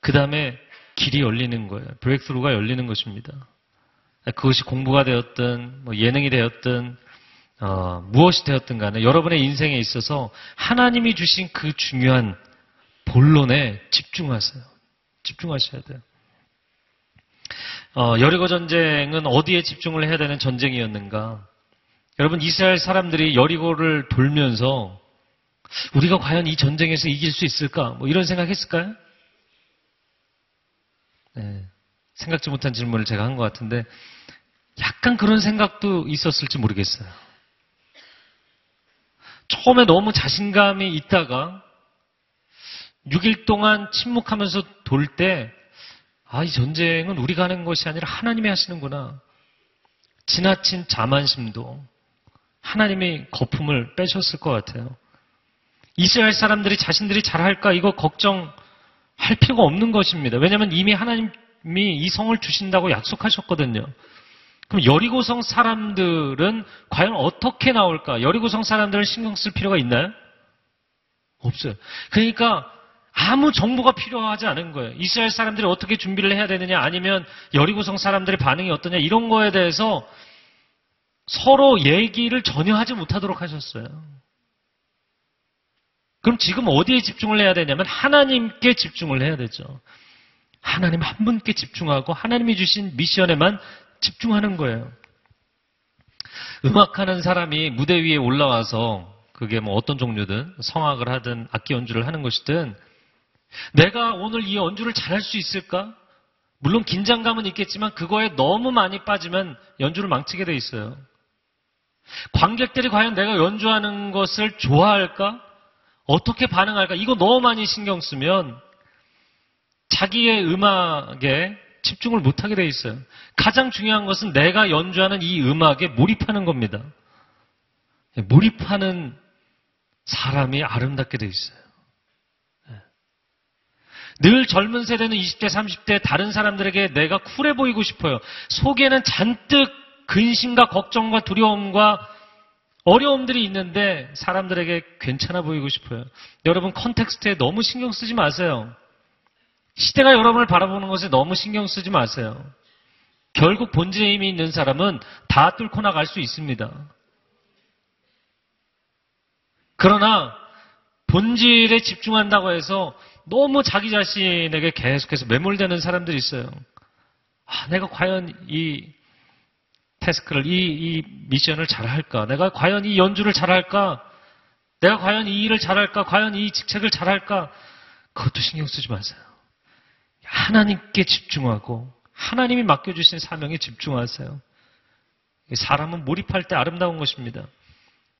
그 다음에 길이 열리는 거예요. 브레이크스루가 열리는 것입니다. 그것이 공부가 되었든 뭐 예능이 되었든 어, 무엇이 되었든 간에 여러분의 인생에 있어서 하나님이 주신 그 중요한 본론에 집중하세요. 집중하셔야 돼요. 어, 여리고 전쟁은 어디에 집중을 해야 되는 전쟁이었는가? 여러분 이스라엘 사람들이 여리고를 돌면서 우리가 과연 이 전쟁에서 이길 수 있을까? 뭐 이런 생각했을까요? 네, 생각지 못한 질문을 제가 한 것 같은데 약간 그런 생각도 있었을지 모르겠어요. 처음에 너무 자신감이 있다가 6일 동안 침묵하면서 돌 때, 아, 이 전쟁은 우리가 하는 것이 아니라 하나님이 하시는구나. 지나친 자만심도 하나님이 거품을 빼셨을 것 같아요. 이스라엘 사람들이 자신들이 잘할까 이거 걱정할 필요가 없는 것입니다. 왜냐하면 이미 하나님이 이 성을 주신다고 약속하셨거든요. 그럼 여리고성 사람들은 과연 어떻게 나올까? 여리고성 사람들은 신경 쓸 필요가 있나요? 없어요. 그러니까 아무 정보가 필요하지 않은 거예요. 이스라엘 사람들이 어떻게 준비를 해야 되느냐, 아니면 여리고성 사람들의 반응이 어떠냐, 이런 거에 대해서 서로 얘기를 전혀 하지 못하도록 하셨어요. 그럼 지금 어디에 집중을 해야 되냐면 하나님께 집중을 해야 되죠. 하나님 한 분께 집중하고 하나님이 주신 미션에만 집중하는 거예요. 음악하는 사람이 무대 위에 올라와서 그게 뭐 어떤 종류든 성악을 하든 악기 연주를 하는 것이든 내가 오늘 이 연주를 잘할 수 있을까? 물론 긴장감은 있겠지만 그거에 너무 많이 빠지면 연주를 망치게 돼 있어요. 관객들이 과연 내가 연주하는 것을 좋아할까? 어떻게 반응할까? 이거 너무 많이 신경 쓰면 자기의 음악에 집중을 못하게 돼 있어요. 가장 중요한 것은 내가 연주하는 이 음악에 몰입하는 겁니다. 몰입하는 사람이 아름답게 돼 있어요. 네. 늘 젊은 세대는 20대, 30대 다른 사람들에게 내가 쿨해 보이고 싶어요. 속에는 잔뜩 근심과 걱정과 두려움과 어려움들이 있는데 사람들에게 괜찮아 보이고 싶어요. 여러분 context에 너무 신경 쓰지 마세요. 시대가 여러분을 바라보는 것에 너무 신경 쓰지 마세요. 결국 본질에 힘이 있는 사람은 다 뚫고 나갈 수 있습니다. 그러나 본질에 집중한다고 해서 너무 자기 자신에게 계속해서 매몰되는 사람들이 있어요. 아, 내가 과연 이 태스크를, 이, 이 미션을 잘 할까? 내가 과연 이 연주를 잘 할까? 내가 과연 이 일을 잘 할까? 과연 이 직책을 잘 할까? 그것도 신경 쓰지 마세요. 하나님께 집중하고 하나님이 맡겨주신 사명에 집중하세요. 사람은 몰입할 때 아름다운 것입니다.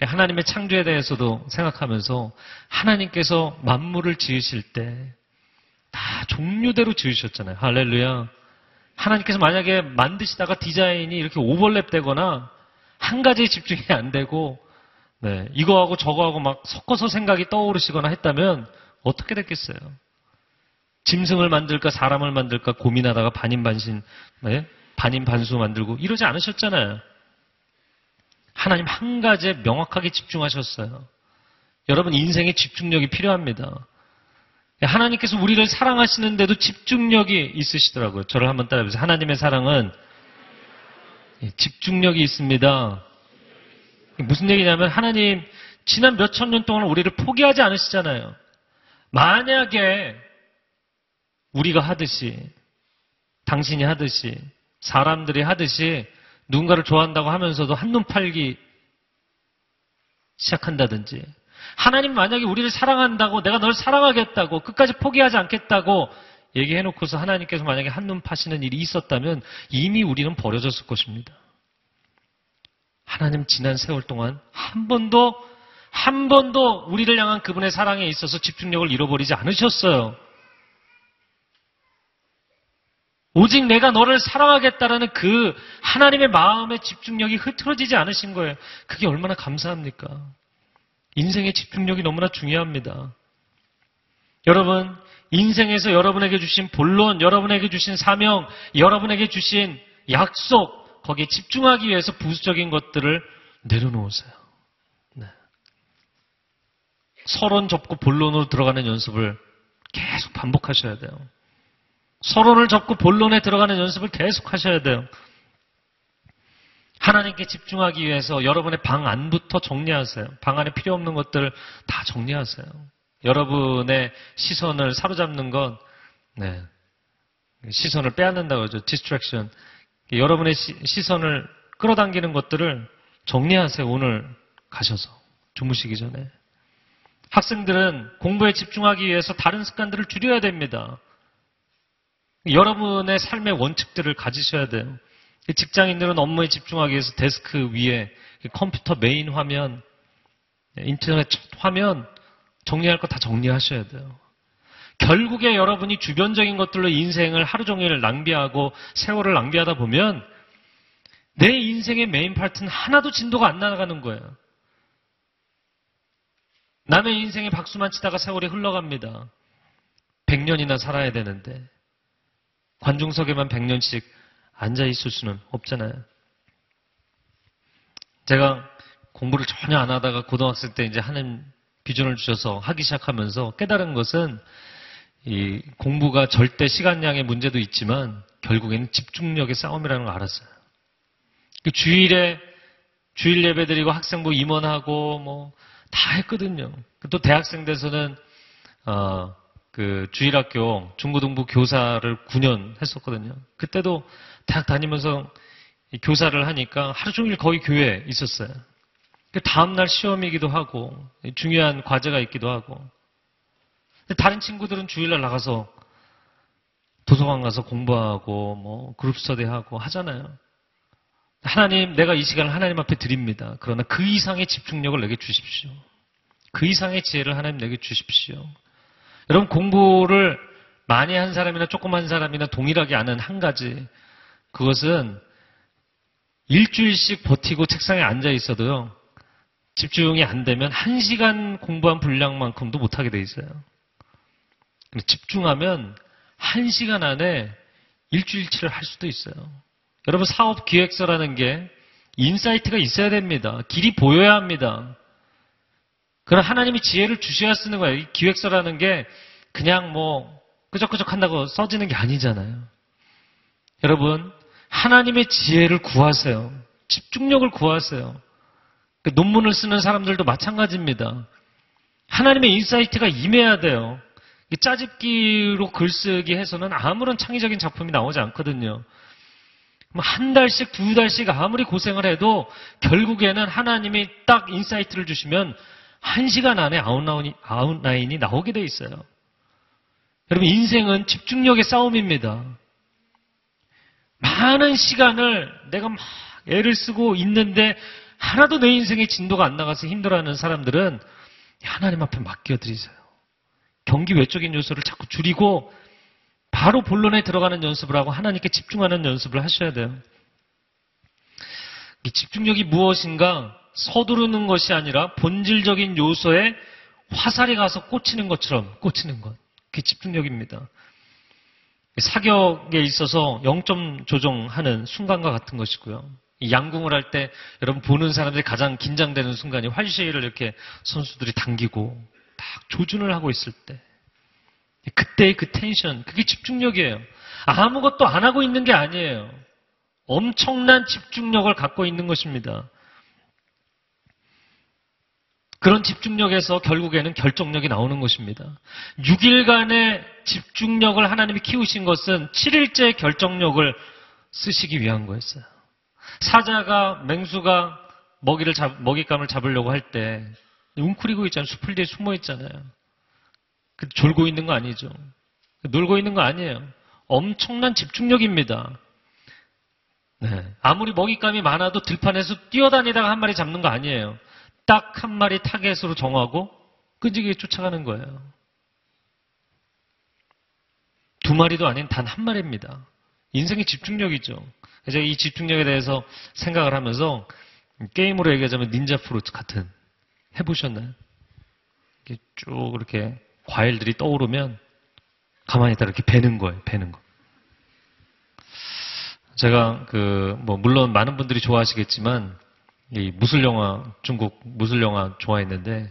하나님의 창조에 대해서도 생각하면서 하나님께서 만물을 지으실 때 다 종류대로 지으셨잖아요. 할렐루야. 하나님께서 만약에 만드시다가 디자인이 이렇게 오버랩 되거나 한 가지에 집중이 안 되고 네, 이거하고 저거하고 막 섞어서 생각이 떠오르시거나 했다면 어떻게 됐겠어요? 짐승을 만들까 사람을 만들까 고민하다가 반인반신 네? 반인반수 만들고 이러지 않으셨잖아요. 하나님 한 가지에 명확하게 집중하셨어요. 여러분 인생에 집중력이 필요합니다. 하나님께서 우리를 사랑하시는데도 집중력이 있으시더라고요. 저를 한번 따라해보세요. 하나님의 사랑은 집중력이 있습니다. 무슨 얘기냐면 하나님 지난 몇 천 년 동안 우리를 포기하지 않으시잖아요. 만약에 우리가 하듯이 당신이 하듯이 사람들이 하듯이 누군가를 좋아한다고 하면서도 한눈 팔기 시작한다든지 하나님 만약에 우리를 사랑한다고 내가 널 사랑하겠다고 끝까지 포기하지 않겠다고 얘기해놓고서 하나님께서 만약에 한눈 파시는 일이 있었다면 이미 우리는 버려졌을 것입니다. 하나님 지난 세월 동안 한 번도 한 번도 우리를 향한 그분의 사랑에 있어서 집중력을 잃어버리지 않으셨어요. 오직 내가 너를 사랑하겠다라는 그 하나님의 마음의 집중력이 흐트러지지 않으신 거예요. 그게 얼마나 감사합니까? 인생의 집중력이 너무나 중요합니다. 여러분, 인생에서 여러분에게 주신 본론, 여러분에게 주신 사명, 여러분에게 주신 약속, 거기에 집중하기 위해서 부수적인 것들을 내려놓으세요. 네. 서론 접고 본론으로 들어가는 연습을 계속 반복하셔야 돼요. 서론을 접고 본론에 들어가는 연습을 계속 하셔야 돼요. 하나님께 집중하기 위해서 여러분의 방 안부터 정리하세요. 방 안에 필요 없는 것들 다 정리하세요. 여러분의 시선을 사로잡는 건, 네. 시선을 빼앗는다고 하죠. distraction. 여러분의 시, 선을 끌어당기는 것들을 정리하세요. 오늘 가셔서. 주무시기 전에. 학생들은 공부에 집중하기 위해서 다른 습관들을 줄여야 됩니다. 여러분의 삶의 원칙들을 가지셔야 돼요. 직장인들은 업무에 집중하기 위해서 데스크 위에 컴퓨터 메인 화면, 인터넷 화면 정리할 거 다 정리하셔야 돼요. 결국에 여러분이 주변적인 것들로 인생을 하루 종일 낭비하고 세월을 낭비하다 보면 내 인생의 메인 파트는 하나도 진도가 안 나가는 거예요. 남의 인생에 박수만 치다가 세월이 흘러갑니다. 100년이나 살아야 되는데 관중석에만 100년씩 앉아 있을 수는 없잖아요. 제가 공부를 전혀 안 하다가 고등학생 때 이제 하는 비전을 주셔서 하기 시작하면서 깨달은 것은 이 공부가 절대 시간량의 문제도 있지만 결국에는 집중력의 싸움이라는 걸 알았어요. 그 주일에 주일 예배 드리고 학생부 임원하고 뭐 다 했거든요. 또 대학생 돼서는 어, 그 주일학교 중고등부 교사를 9년 했었거든요. 그때도 대학 다니면서 교사를 하니까 하루 종일 거의 교회에 있었어요. 그 다음날 시험이기도 하고 중요한 과제가 있기도 하고 다른 친구들은 주일날 나가서 도서관 가서 공부하고 뭐 그룹 스터디하고 하잖아요. 하나님 내가 이 시간을 하나님 앞에 드립니다. 그러나 그 이상의 집중력을 내게 주십시오. 그 이상의 지혜를 하나님 내게 주십시오. 여러분 공부를 많이 한 사람이나 조금 한 사람이나 동일하게 아는 한 가지 그것은 일주일씩 버티고 책상에 앉아 있어도요 집중이 안 되면 한 시간 공부한 분량만큼도 못하게 돼 있어요. 집중하면 한 시간 안에 일주일치를 할 수도 있어요. 여러분 사업 기획서라는 게 인사이트가 있어야 됩니다. 길이 보여야 합니다. 그럼 하나님이 지혜를 주셔야 쓰는 거예요. 이 기획서라는 게 그냥 뭐 끄적끄적 한다고 써지는 게 아니잖아요. 여러분, 하나님의 지혜를 구하세요. 집중력을 구하세요. 그 논문을 쓰는 사람들도 마찬가지입니다. 하나님의 insight가 임해야 돼요. 짜집기로 글쓰기 해서는 아무런 창의적인 작품이 나오지 않거든요. 뭐 한 달씩, 두 달씩 아무리 고생을 해도 결국에는 하나님이 딱 insight를 주시면 한 시간 안에 아웃라인이, 아웃라인이 나오게 돼 있어요. 여러분, 인생은 집중력의 싸움입니다. 많은 시간을 내가 막 애를 쓰고 있는데 하나도 내 인생의 진도가 안 나가서 힘들어하는 사람들은 하나님 앞에 맡겨드리세요. 경기 외적인 요소를 자꾸 줄이고 바로 본론에 들어가는 연습을 하고 하나님께 집중하는 연습을 하셔야 돼요. 이 집중력이 무엇인가 서두르는 것이 아니라 본질적인 요소에 화살이 가서 꽂히는 것처럼 꽂히는 것. 그게 집중력입니다. 사격에 있어서 0점 조정하는 순간과 같은 것이고요. 양궁을 할 때 여러분 보는 사람들이 가장 긴장되는 순간이 활시를 이렇게 선수들이 당기고 딱 조준을 하고 있을 때 그때의 그 텐션 그게 집중력이에요. 아무것도 안 하고 있는 게 아니에요. 엄청난 집중력을 갖고 있는 것입니다. 그런 집중력에서 결국에는 결정력이 나오는 것입니다. 6일간의 집중력을 하나님이 키우신 것은 7일째 결정력을 쓰시기 위한 거였어요. 사자가 맹수가 먹이를 잡, 먹잇감을 잡으려고 할 때 웅크리고 있잖아요. 수풀 뒤에 숨어 있잖아요. 그 졸고 있는 거 아니죠. 놀고 있는 거 아니에요. 엄청난 집중력입니다. 네. 아무리 먹잇감이 많아도 들판에서 뛰어다니다가 한 마리 잡는 거 아니에요. 딱 한 마리 타겟으로 정하고 끈질기게 쫓아가는 거예요. 두 마리도 아닌 단 한 마리입니다. 인생의 집중력이죠. 그래서 이 집중력에 대해서 생각을 하면서 게임으로 얘기하자면 닌자 프루트 같은 해보셨나요? 이렇게 쭉 이렇게 과일들이 떠오르면 가만히 있다 이렇게 베는 거예요. 베는 거. 제가 그 뭐 물론 많은 분들이 좋아하시겠지만 이 무술 영화 중국 무술 영화 좋아했는데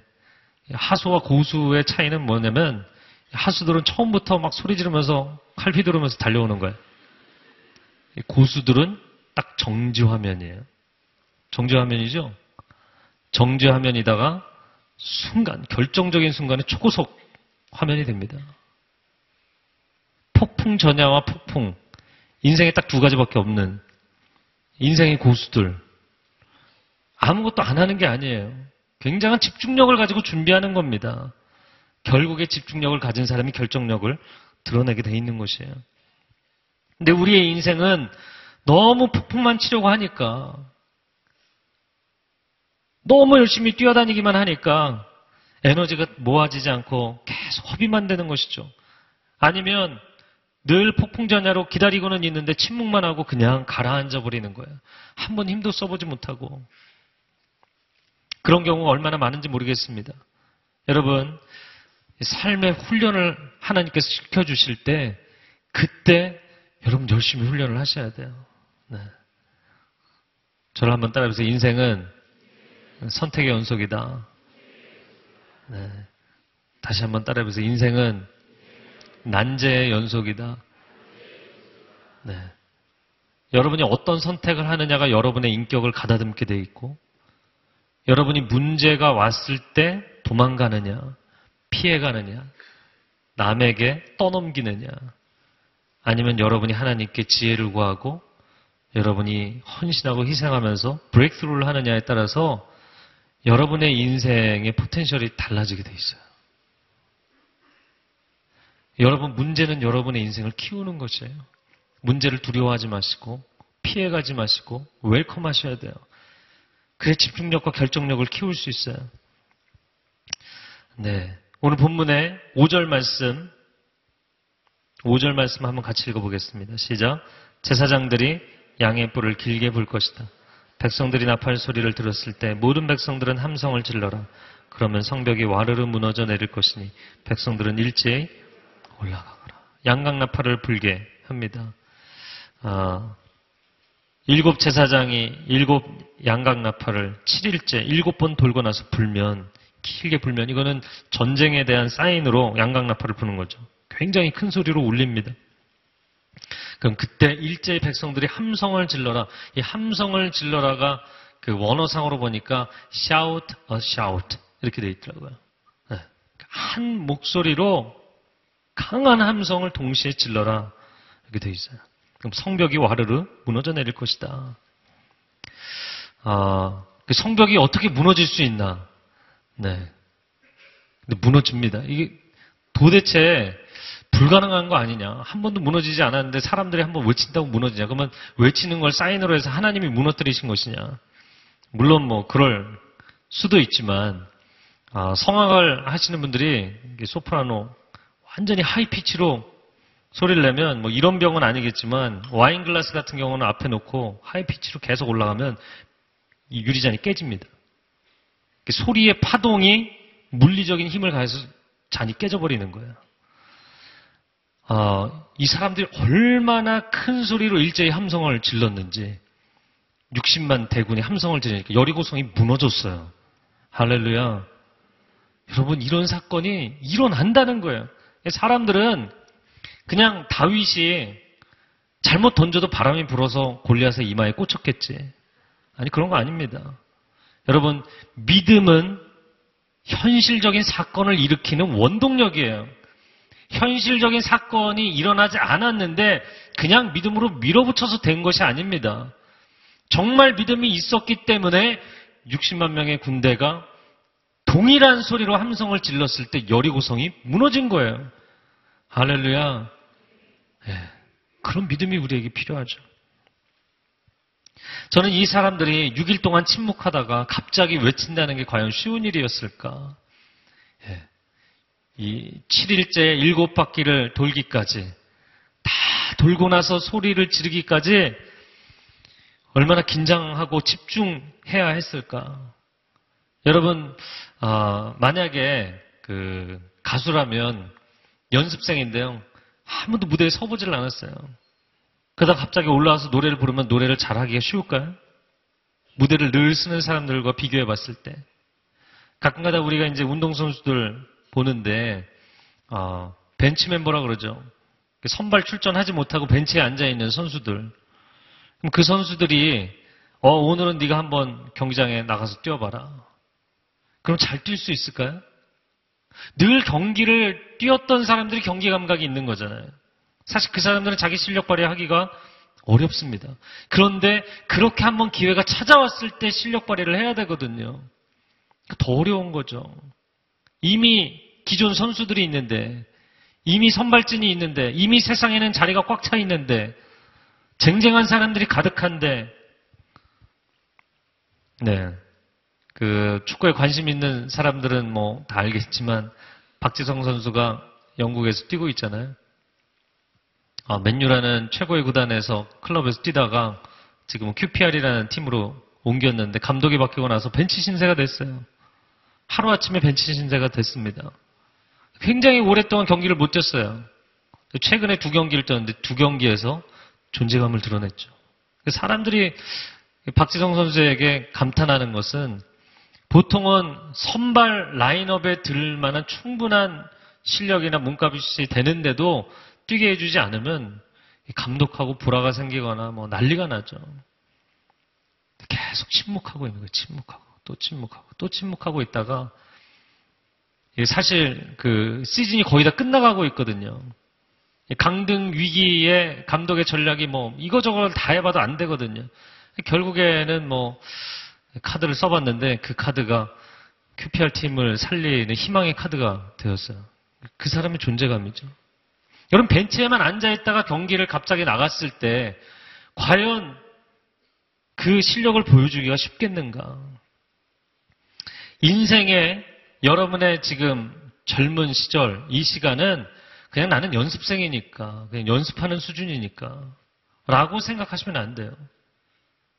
하수와 고수의 차이는 뭐냐면 하수들은 처음부터 막 소리 지르면서 칼 휘두르면서 달려오는 거예요. 이 고수들은 딱 정지 화면이에요. 정지 화면이죠. 정지 화면이다가 순간 결정적인 순간에 초고속 화면이 됩니다. 폭풍 전야와 폭풍 인생에 딱 두 가지밖에 없는 인생의 고수들 아무것도 안 하는 게 아니에요. 굉장한 집중력을 가지고 준비하는 겁니다. 결국에 집중력을 가진 사람이 결정력을 드러내게 돼 있는 것이에요. 근데 우리의 인생은 너무 폭풍만 치려고 하니까 너무 열심히 뛰어다니기만 하니까 에너지가 모아지지 않고 계속 허비만 되는 것이죠. 아니면 늘 폭풍전야로 기다리고는 있는데 침묵만 하고 그냥 가라앉아 버리는 거예요. 한 번 힘도 써보지 못하고. 그런 경우가 얼마나 많은지 모르겠습니다. 여러분, 삶의 훈련을 하나님께서 시켜주실 때, 그때 여러분 열심히 훈련을 하셔야 돼요. 네. 저를 한번 따라해보세요. 인생은 선택의 연속이다. 네. 다시 한번 따라해보세요. 인생은 난제의 연속이다. 네. 여러분이 어떤 선택을 하느냐가 여러분의 인격을 가다듬게 돼 있고, 여러분이 문제가 왔을 때 도망가느냐, 피해가느냐, 남에게 떠넘기느냐, 아니면 여러분이 하나님께 지혜를 구하고, 여러분이 헌신하고 희생하면서 브레이크스루를 하느냐에 따라서 여러분의 인생의 포텐셜이 달라지게 돼 있어요. 여러분, 문제는 여러분의 인생을 키우는 것이에요. 문제를 두려워하지 마시고, 피해가지 마시고, welcome 하셔야 돼요. 그래 집중력과 결정력을 키울 수 있어요. 네. 오늘 본문의 5절 말씀, 5절 말씀 한번 같이 읽어보겠습니다. 시작. 제사장들이 양의 뿔을 길게 불 것이다. 백성들이 나팔 소리를 들었을 때 모든 백성들은 함성을 질러라. 그러면 성벽이 와르르 무너져 내릴 것이니 백성들은 일제히 올라가거라. 양각 나팔을 불게 합니다. 아, 일곱 제사장이 일곱 양각 나팔을 7일째 일곱 번 돌고 나서 불면 길게 불면 이거는 전쟁에 대한 사인으로 양각 나팔을 부는 거죠. 굉장히 큰 소리로 울립니다. 그럼 그때 일제의 백성들이 함성을 질러라. 이 함성을 질러라가 그 원어상으로 보니까 shout a shout 이렇게 돼 있더라고요. 네. 한 목소리로 강한 함성을 동시에 질러라 이렇게 돼 있어요. 그럼 성벽이 와르르 무너져 내릴 것이다. 아, 그 성벽이 어떻게 무너질 수 있나? 네. 근데 무너집니다. 이게 도대체 불가능한 거 아니냐? 한 번도 무너지지 않았는데 사람들이 한 번 외친다고 무너지냐? 그러면 외치는 걸 사인으로 해서 하나님이 무너뜨리신 것이냐? 물론 뭐 그럴 수도 있지만 아, 성악을 하시는 분들이 소프라노 완전히 high pitch로 소리를 내면 뭐 이런 병은 아니겠지만 와인 글라스 같은 경우는 앞에 놓고 high pitch로 계속 올라가면 이 유리잔이 깨집니다. 소리의 파동이 물리적인 힘을 가해서 잔이 깨져버리는 거예요. 어, 이 사람들이 얼마나 큰 소리로 일제히 함성을 질렀는지 60만 대군이 함성을 지르니까 여리고성이 무너졌어요. 할렐루야. 여러분 이런 사건이 일어난다는 거예요. 사람들은 그냥 다윗이 잘못 던져도 바람이 불어서 골리앗의 이마에 꽂혔겠지. 아니 그런 거 아닙니다. 여러분 믿음은 현실적인 사건을 일으키는 원동력이에요. 현실적인 사건이 일어나지 않았는데 그냥 믿음으로 밀어붙여서 된 것이 아닙니다. 정말 믿음이 있었기 때문에 60만 명의 군대가 동일한 소리로 함성을 질렀을 때 여리고성이 무너진 거예요. 할렐루야. 예, 그런 믿음이 우리에게 필요하죠. 저는 이 사람들이 6일 동안 침묵하다가 갑자기 외친다는 게 과연 쉬운 일이었을까? 예. 이 7일째 일곱 바퀴를 돌기까지 다 돌고 나서 소리를 지르기까지 얼마나 긴장하고 집중해야 했을까? 여러분, 어, 만약에 그 가수라면 연습생인데요. 아무도 무대에 서보질 않았어요. 그러다 갑자기 올라와서 노래를 부르면 노래를 잘하기가 쉬울까요? 무대를 늘 쓰는 사람들과 비교해 봤을 때. 가끔가다 우리가 이제 운동선수들 보는데, 어, 벤치 멤버라 그러죠. 선발 출전하지 못하고 벤치에 앉아있는 선수들. 그럼 그 선수들이, 어, 오늘은 네가 한번 경기장에 나가서 뛰어봐라. 그럼 잘 뛸 수 있을까요? 늘 경기를 뛰었던 사람들이 경기 감각이 있는 거잖아요. 사실 그 사람들은 자기 실력 발휘하기가 어렵습니다. 그런데 그렇게 한번 기회가 찾아왔을 때 실력 발휘를 해야 되거든요. 더 어려운 거죠. 이미 기존 선수들이 있는데, 이미 선발진이 있는데, 이미 세상에는 자리가 꽉 차 있는데, 쟁쟁한 사람들이 가득한데, 네. 그 축구에 관심 있는 사람들은 뭐 다 알겠지만, 박지성 선수가 영국에서 뛰고 있잖아요. 아, 맨유라는 최고의 구단에서 클럽에서 뛰다가 지금 QPR이라는 팀으로 옮겼는데 감독이 바뀌고 나서 벤치 신세가 됐어요. 하루아침에 벤치 신세가 됐습니다. 굉장히 오랫동안 경기를 못 뛰었어요. 최근에 두 경기를 뛰었는데 두 경기에서 존재감을 드러냈죠. 사람들이 박지성 선수에게 감탄하는 것은 보통은 선발 라인업에 들 만한 충분한 실력이나 몸값이 되는데도 뛰게 해주지 않으면 감독하고 불화가 생기거나 뭐 난리가 나죠. 계속 침묵하고 있는 거예요. 침묵하고 또 침묵하고 또 침묵하고 있다가 사실 그 시즌이 거의 다 끝나가고 있거든요. 강등 위기에 감독의 전략이 뭐 이거저거 다 해봐도 안 되거든요. 결국에는 뭐 카드를 써봤는데 그 카드가 QPR 팀을 살리는 희망의 카드가 되었어요. 그 사람의 존재감이죠. 여러분 벤치에만 앉아있다가 경기를 갑자기 나갔을 때 과연 그 실력을 보여주기가 쉽겠는가? 인생의 여러분의 지금 젊은 시절 이 시간은 그냥 나는 연습생이니까 그냥 연습하는 수준이니까 라고 생각하시면 안 돼요.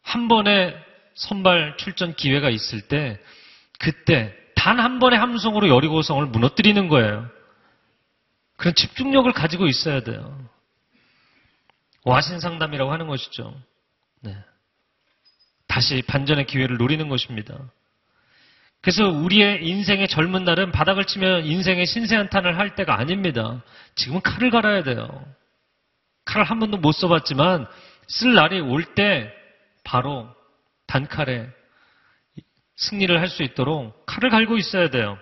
한 번의 선발 출전 기회가 있을 때 그때 단 한 번의 함성으로 여리고성을 무너뜨리는 거예요. 그런 집중력을 가지고 있어야 돼요. 와신 상담이라고 하는 것이죠. 네. 다시 반전의 기회를 노리는 것입니다. 그래서 우리의 인생의 젊은 날은 바닥을 치면 인생의 신세한탄을 할 때가 아닙니다. 지금은 칼을 갈아야 돼요. 칼을 한 번도 못 써봤지만 쓸 날이 올 때 바로 단칼에 승리를 할 수 있도록 칼을 갈고 있어야 돼요.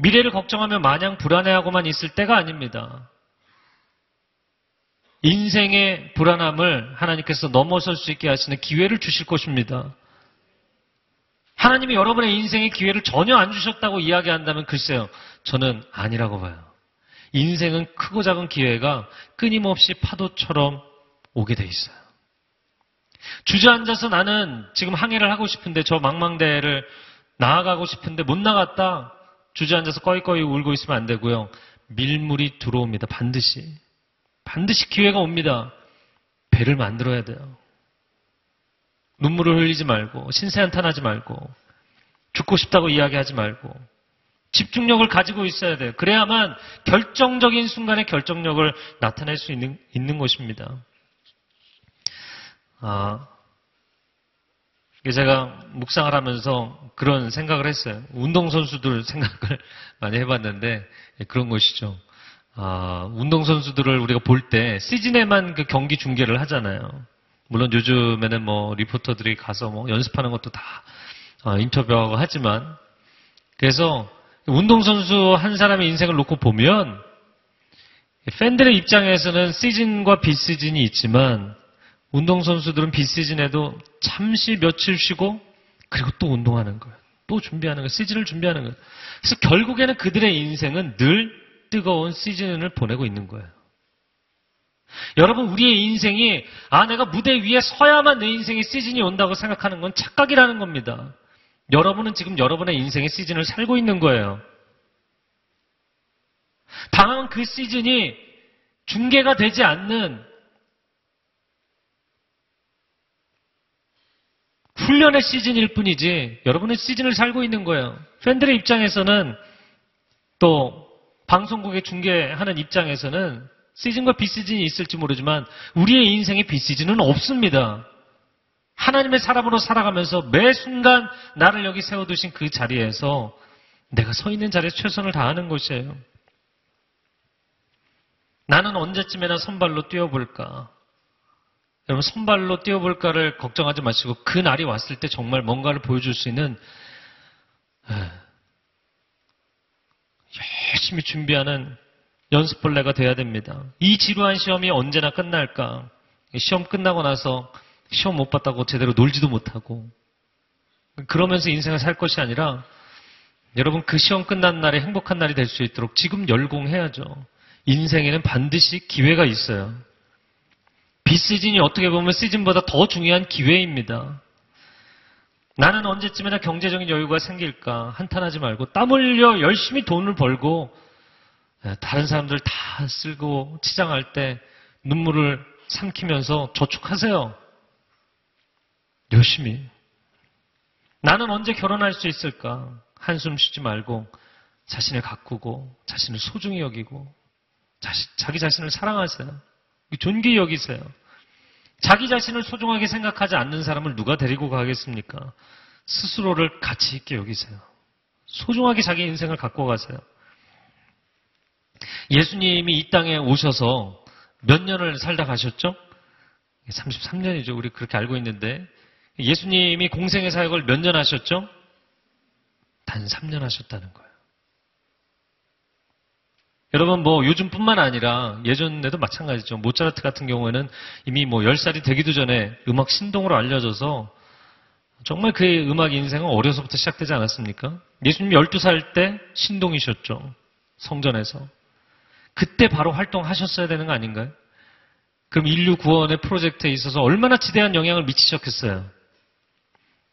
미래를 걱정하며 마냥 불안해하고만 있을 때가 아닙니다. 인생의 불안함을 하나님께서 넘어설 수 있게 하시는 기회를 주실 것입니다. 하나님이 여러분의 인생의 기회를 전혀 안 주셨다고 이야기한다면 글쎄요. 저는 아니라고 봐요. 인생은 크고 작은 기회가 끊임없이 파도처럼 오게 돼 있어요. 주저앉아서 나는 지금 항해를 하고 싶은데 저 망망대를 나아가고 싶은데 못 나갔다. 주저앉아서 꺼이꺼이 울고 있으면 안 되고요. 밀물이 들어옵니다. 반드시. 반드시 기회가 옵니다. 배를 만들어야 돼요. 눈물을 흘리지 말고, 신세한탄하지 말고, 죽고 싶다고 이야기하지 말고, 집중력을 가지고 있어야 돼요. 그래야만 결정적인 순간에 결정력을 나타낼 수 있는, 있는 것입니다. 아, 제가 묵상을 하면서 그런 생각을 했어요. 운동선수들 *laughs* 생각을 많이 해봤는데 그런 것이죠. 아, 운동선수들을 우리가 볼 때 시즌에만 그 경기 중계를 하잖아요. 물론 요즘에는 뭐 리포터들이 가서 뭐 연습하는 것도 다 아, 인터뷰하고 하지만 그래서 운동선수 한 사람의 인생을 놓고 보면 팬들의 입장에서는 시즌과 비시즌이 있지만 운동선수들은 비시즌에도 잠시 며칠 쉬고 그리고 또 운동하는 거예요. 또 준비하는 거예요. 시즌을 준비하는 거예요. 그래서 결국에는 그들의 인생은 늘 뜨거운 시즌을 보내고 있는 거예요. 여러분, 우리의 인생이, 아, 내가 무대 위에 서야만 내 인생의 시즌이 온다고 생각하는 건 착각이라는 겁니다. 여러분은 지금 여러분의 인생의 시즌을 살고 있는 거예요. 다만 그 시즌이 중계가 되지 않는 훈련의 시즌일 뿐이지 여러분은 시즌을 살고 있는 거예요. 팬들의 입장에서는 또 방송국에 중계하는 입장에서는 시즌과 비시즌이 있을지 모르지만 우리의 인생에 비시즌은 없습니다. 하나님의 사람으로 살아가면서 매 순간 나를 여기 세워두신 그 자리에서 내가 서 있는 자리에 최선을 다하는 것이에요. 나는 언제쯤에나 선발로 뛰어볼까? 여러분, 선발로 뛰어볼까를 걱정하지 마시고 그 날이 왔을 때 정말 뭔가를 보여줄 수 있는 열심히 준비하는 연습벌레가 돼야 됩니다. 이 지루한 시험이 언제나 끝날까? 시험 끝나고 나서 시험 못 봤다고 제대로 놀지도 못하고 그러면서 인생을 살 것이 아니라 여러분 그 시험 끝난 날에 행복한 날이 될 수 있도록 지금 열공해야죠. 인생에는 반드시 기회가 있어요. 비시즌이 어떻게 보면 시즌보다 더 중요한 기회입니다. 나는 언제쯤이나 경제적인 여유가 생길까 한탄하지 말고 땀 흘려 열심히 돈을 벌고 예, 다른 사람들 다 쓸고 치장할 때 눈물을 삼키면서 저축하세요. 열심히. 나는 언제 결혼할 수 있을까? 한숨 쉬지 말고 자신을 가꾸고 자신을 소중히 여기고 자기 자신을 사랑하세요. 존귀히 여기세요. 자기 자신을 소중하게 생각하지 않는 사람을 누가 데리고 가겠습니까? 스스로를 가치 있게 여기세요. 소중하게 자기 인생을 갖고 가세요. 예수님이 이 땅에 오셔서 몇 년을 살다 가셨죠? 33년이죠. 우리 그렇게 알고 있는데 예수님이 공생의 사역을 몇 년 하셨죠? 단 3년 하셨다는 거예요. 여러분 뭐 요즘뿐만 아니라 예전에도 마찬가지죠. 모차르트 같은 경우에는 이미 뭐 10살이 되기도 전에 음악 신동으로 알려져서 정말 그의 음악 인생은 어려서부터 시작되지 않았습니까? 예수님이 12살 때 신동이셨죠. 성전에서. 그때 바로 활동하셨어야 되는 거 아닌가요? 그럼 인류 구원의 프로젝트에 있어서 얼마나 지대한 영향을 미치셨겠어요?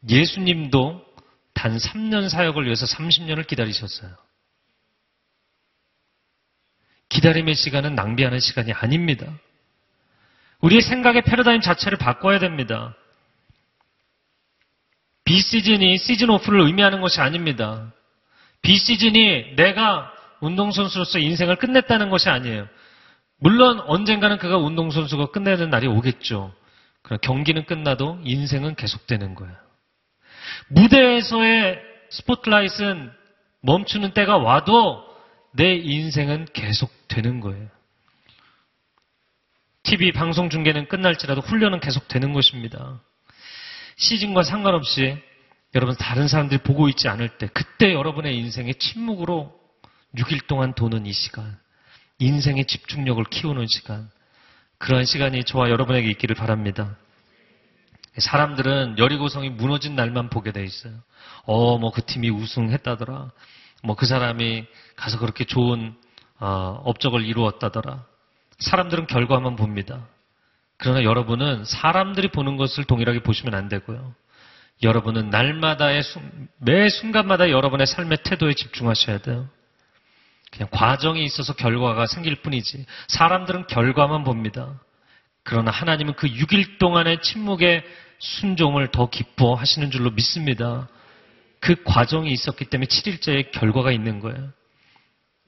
예수님도 단 3년 사역을 위해서 30년을 기다리셨어요. 기다림의 시간은 낭비하는 시간이 아닙니다. 우리의 생각의 패러다임 자체를 바꿔야 됩니다. 비시즌이 시즌 오프를 의미하는 것이 아닙니다. 비시즌이 내가 운동선수로서 인생을 끝냈다는 것이 아니에요. 물론 언젠가는 그가 운동선수가 끝내는 날이 오겠죠. 그러나 경기는 끝나도 인생은 계속되는 거예요. 무대에서의 스포트라이트는 멈추는 때가 와도 내 인생은 계속되는 거예요. TV 방송 중계는 끝날지라도 훈련은 계속되는 것입니다. 시즌과 상관없이 여러분 다른 사람들이 보고 있지 않을 때 그때 여러분의 인생의 침묵으로 6일 동안 도는 이 시간 인생의 집중력을 키우는 시간 그러한 시간이 저와 여러분에게 있기를 바랍니다. 사람들은 여리고성이 무너진 날만 보게 돼 있어요. 어, 뭐 그 팀이 우승했다더라. 뭐 그 사람이 가서 그렇게 좋은 어, 업적을 이루었다더라. 사람들은 결과만 봅니다. 그러나 여러분은 사람들이 보는 것을 동일하게 보시면 안 되고요. 여러분은 날마다의 매 순간마다 여러분의 삶의 태도에 집중하셔야 돼요. 그냥 과정이 있어서 결과가 생길 뿐이지. 사람들은 결과만 봅니다. 그러나 하나님은 그 6일 동안의 침묵의 순종을 더 기뻐하시는 줄로 믿습니다. 그 과정이 있었기 때문에 7일째의 결과가 있는 거예요.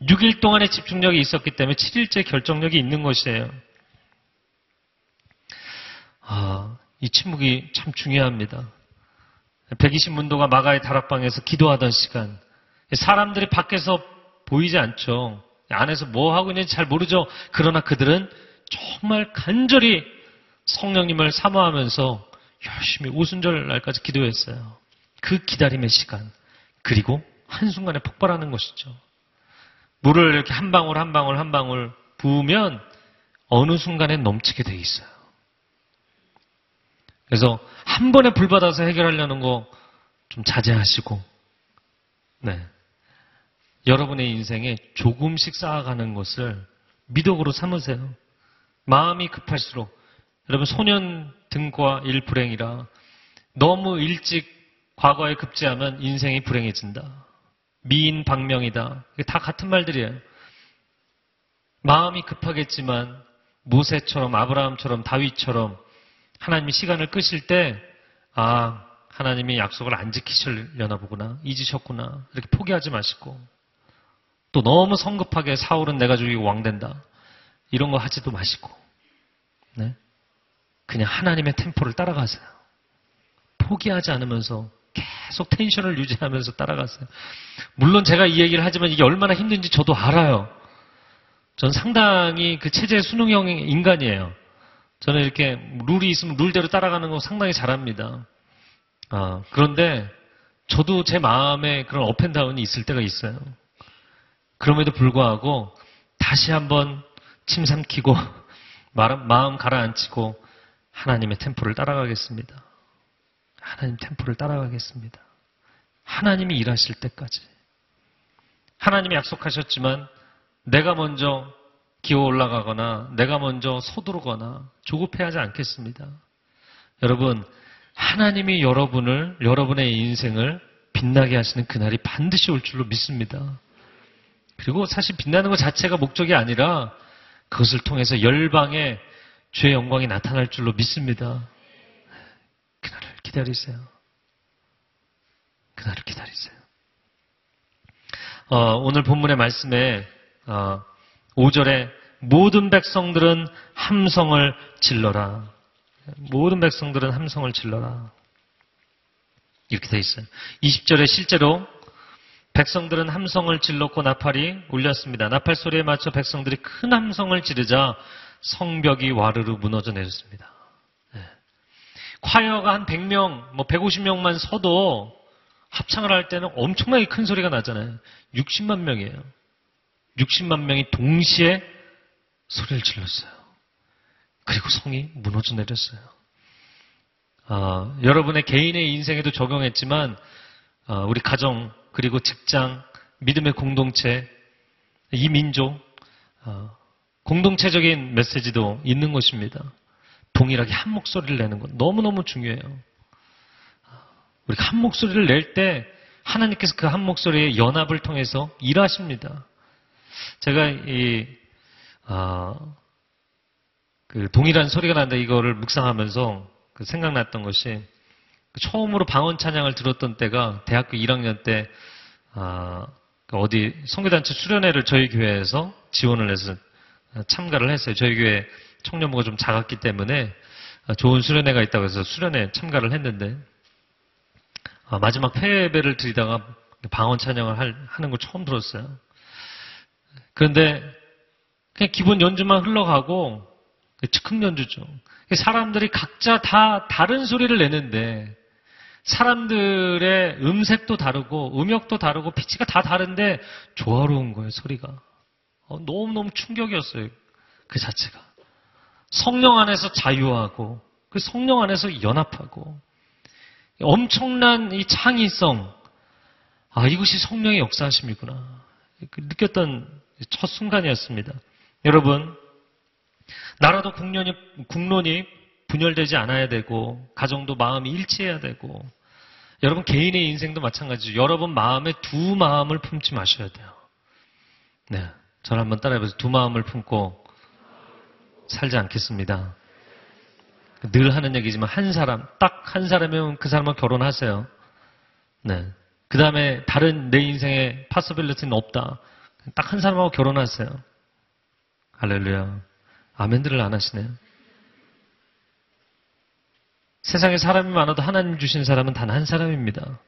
6일 동안의 집중력이 있었기 때문에 7일째 결정력이 있는 것이에요. 아, 이 침묵이 참 중요합니다. 120문도가 마가의 다락방에서 기도하던 시간. 사람들이 밖에서 보이지 않죠. 안에서 뭐 하고 있는지 잘 모르죠. 그러나 그들은 정말 간절히 성령님을 사모하면서 열심히 오순절 날까지 기도했어요. 그 기다림의 시간. 그리고 한순간에 폭발하는 것이죠. 물을 이렇게 한 방울 한 방울 한 방울 부으면 어느 순간에 넘치게 돼 있어요. 그래서 한 번에 불 받아서 해결하려는 거 좀 자제하시고, 네. 여러분의 인생에 조금씩 쌓아가는 것을 미덕으로 삼으세요. 마음이 급할수록 여러분 소년 등과 일불행이라 너무 일찍 과거에 급제하면 인생이 불행해진다. 미인 방명이다. 이게 다 같은 말들이에요. 마음이 급하겠지만 모세처럼 아브라함처럼 다윗처럼 하나님이 시간을 끄실 때 아, 하나님이 약속을 안 지키시려나 보구나. 잊으셨구나. 이렇게 포기하지 마시고 또 너무 성급하게 사울은 내가 죽이고 왕 된다. 이런 거 하지도 마시고 네? 그냥 하나님의 템포를 따라가세요. 포기하지 않으면서 계속 텐션을 유지하면서 따라가세요. 물론 제가 이 얘기를 하지만 이게 얼마나 힘든지 저도 알아요. 전 상당히 그 체제 수능형 인간이에요. 저는 이렇게 룰이 있으면 룰대로 따라가는 거 상당히 잘합니다. 아, 그런데 저도 제 마음에 그런 업앤다운이 있을 때가 있어요. 그럼에도 불구하고 다시 한번 침 삼키고 *laughs* 마음 가라앉히고 하나님의 템포를 따라가겠습니다. 하나님 템포를 따라가겠습니다. 하나님이 일하실 때까지. 하나님이 약속하셨지만 내가 먼저 기어 올라가거나 내가 먼저 서두르거나 조급해하지 않겠습니다. 여러분, 하나님이 여러분을, 여러분의 인생을 빛나게 하시는 그날이 반드시 올 줄로 믿습니다. 그리고 사실 빛나는 것 자체가 목적이 아니라 그것을 통해서 열방의 죄의 영광이 나타날 줄로 믿습니다. 기다리세요. 그날을 기다리세요. 어, 오늘 본문의 말씀에 어, 5절에 모든 백성들은 함성을 질러라. 모든 백성들은 함성을 질러라. 이렇게 돼 있어요. 20절에 실제로 백성들은 함성을 질렀고 나팔이 울렸습니다. 나팔 소리에 맞춰 백성들이 큰 함성을 지르자 성벽이 와르르 무너져 내렸습니다. 네. 콰이어가 한 100명, 뭐 150명만 서도 합창을 할 때는 엄청나게 큰 소리가 나잖아요. 60만 명이에요. 60만 명이 동시에 소리를 질렀어요. 그리고 성이 무너져 내렸어요. 아, 여러분의 개인의 인생에도 적용했지만 아, 우리 가정 그리고 직장 믿음의 공동체 이 민족 아, 공동체적인 메시지도 있는 것입니다. 동일하게 한 목소리를 내는 것 너무너무 중요해요. 우리가 한 목소리를 낼 때 하나님께서 그 한 목소리의 연합을 통해서 일하십니다. 제가 이, 어, 그 동일한 소리가 난다 이거를 묵상하면서 그 생각났던 것이 처음으로 방언 찬양을 들었던 때가 대학교 1학년 때 어, 어디 성교단체 수련회를 저희 교회에서 지원을 해서 참가를 했어요. 저희 교회 청년부가 좀 작았기 때문에 좋은 수련회가 있다고 해서 수련회 참가를 했는데 아, 마지막 패배를 드리다가 방언 찬양을 하는 걸 처음 들었어요. 그런데 그냥 기본 연주만 흘러가고 즉흥 연주죠. 사람들이 각자 다 다른 소리를 내는데 사람들의 음색도 다르고 음역도 다르고 피치가 다 다른데 조화로운 거예요 소리가. 어, 너무너무 충격이었어요. 그 자체가. 성령 안에서 자유하고, 그 성령 안에서 연합하고, 엄청난 이 창의성, 아, 이것이 성령의 역사하심이구나. 그 느꼈던 첫 순간이었습니다. 여러분, 나라도 국론이, 국론이 분열되지 않아야 되고, 가정도 마음이 일치해야 되고, 여러분 개인의 인생도 마찬가지죠. 여러분 마음에 두 마음을 품지 마셔야 돼요. 네. 저를 한번 따라해보세요. 두 마음을 품고 살지 않겠습니다. 늘 하는 얘기지만 한 사람, 딱 한 사람이면 그 사람과 결혼하세요. 네. 그 다음에 다른 내 인생에 파서빌리티는 없다. 딱 한 사람하고 결혼하세요. 할렐루야. 아멘들을 안 하시네요. 세상에 사람이 많아도 하나님 주신 사람은 단 한 사람입니다.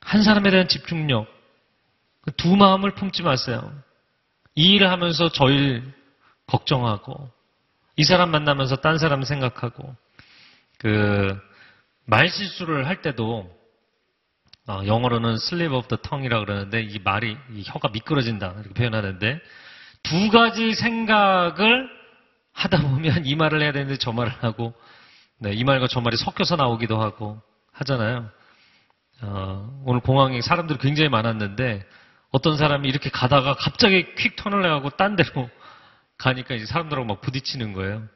한 사람에 대한 집중력, 두 마음을 품지 마세요. 이 일을 하면서 저 일 걱정하고, 이 사람 만나면서 딴 사람 생각하고, 그, 말실수를 할 때도, 어, 영어로는 slip of the tongue이라 그러는데, 이 말이, 이 혀가 미끄러진다. 이렇게 표현하는데, 두 가지 생각을 하다 보면 이 말을 해야 되는데 저 말을 하고, 네, 이 말과 저 말이 섞여서 나오기도 하고 하잖아요. 어, 오늘 공항에 사람들이 굉장히 많았는데, 어떤 사람이 이렇게 가다가 갑자기 퀵 턴을 해가고 딴 데로 가니까 이제 사람들하고 막 부딪히는 거예요.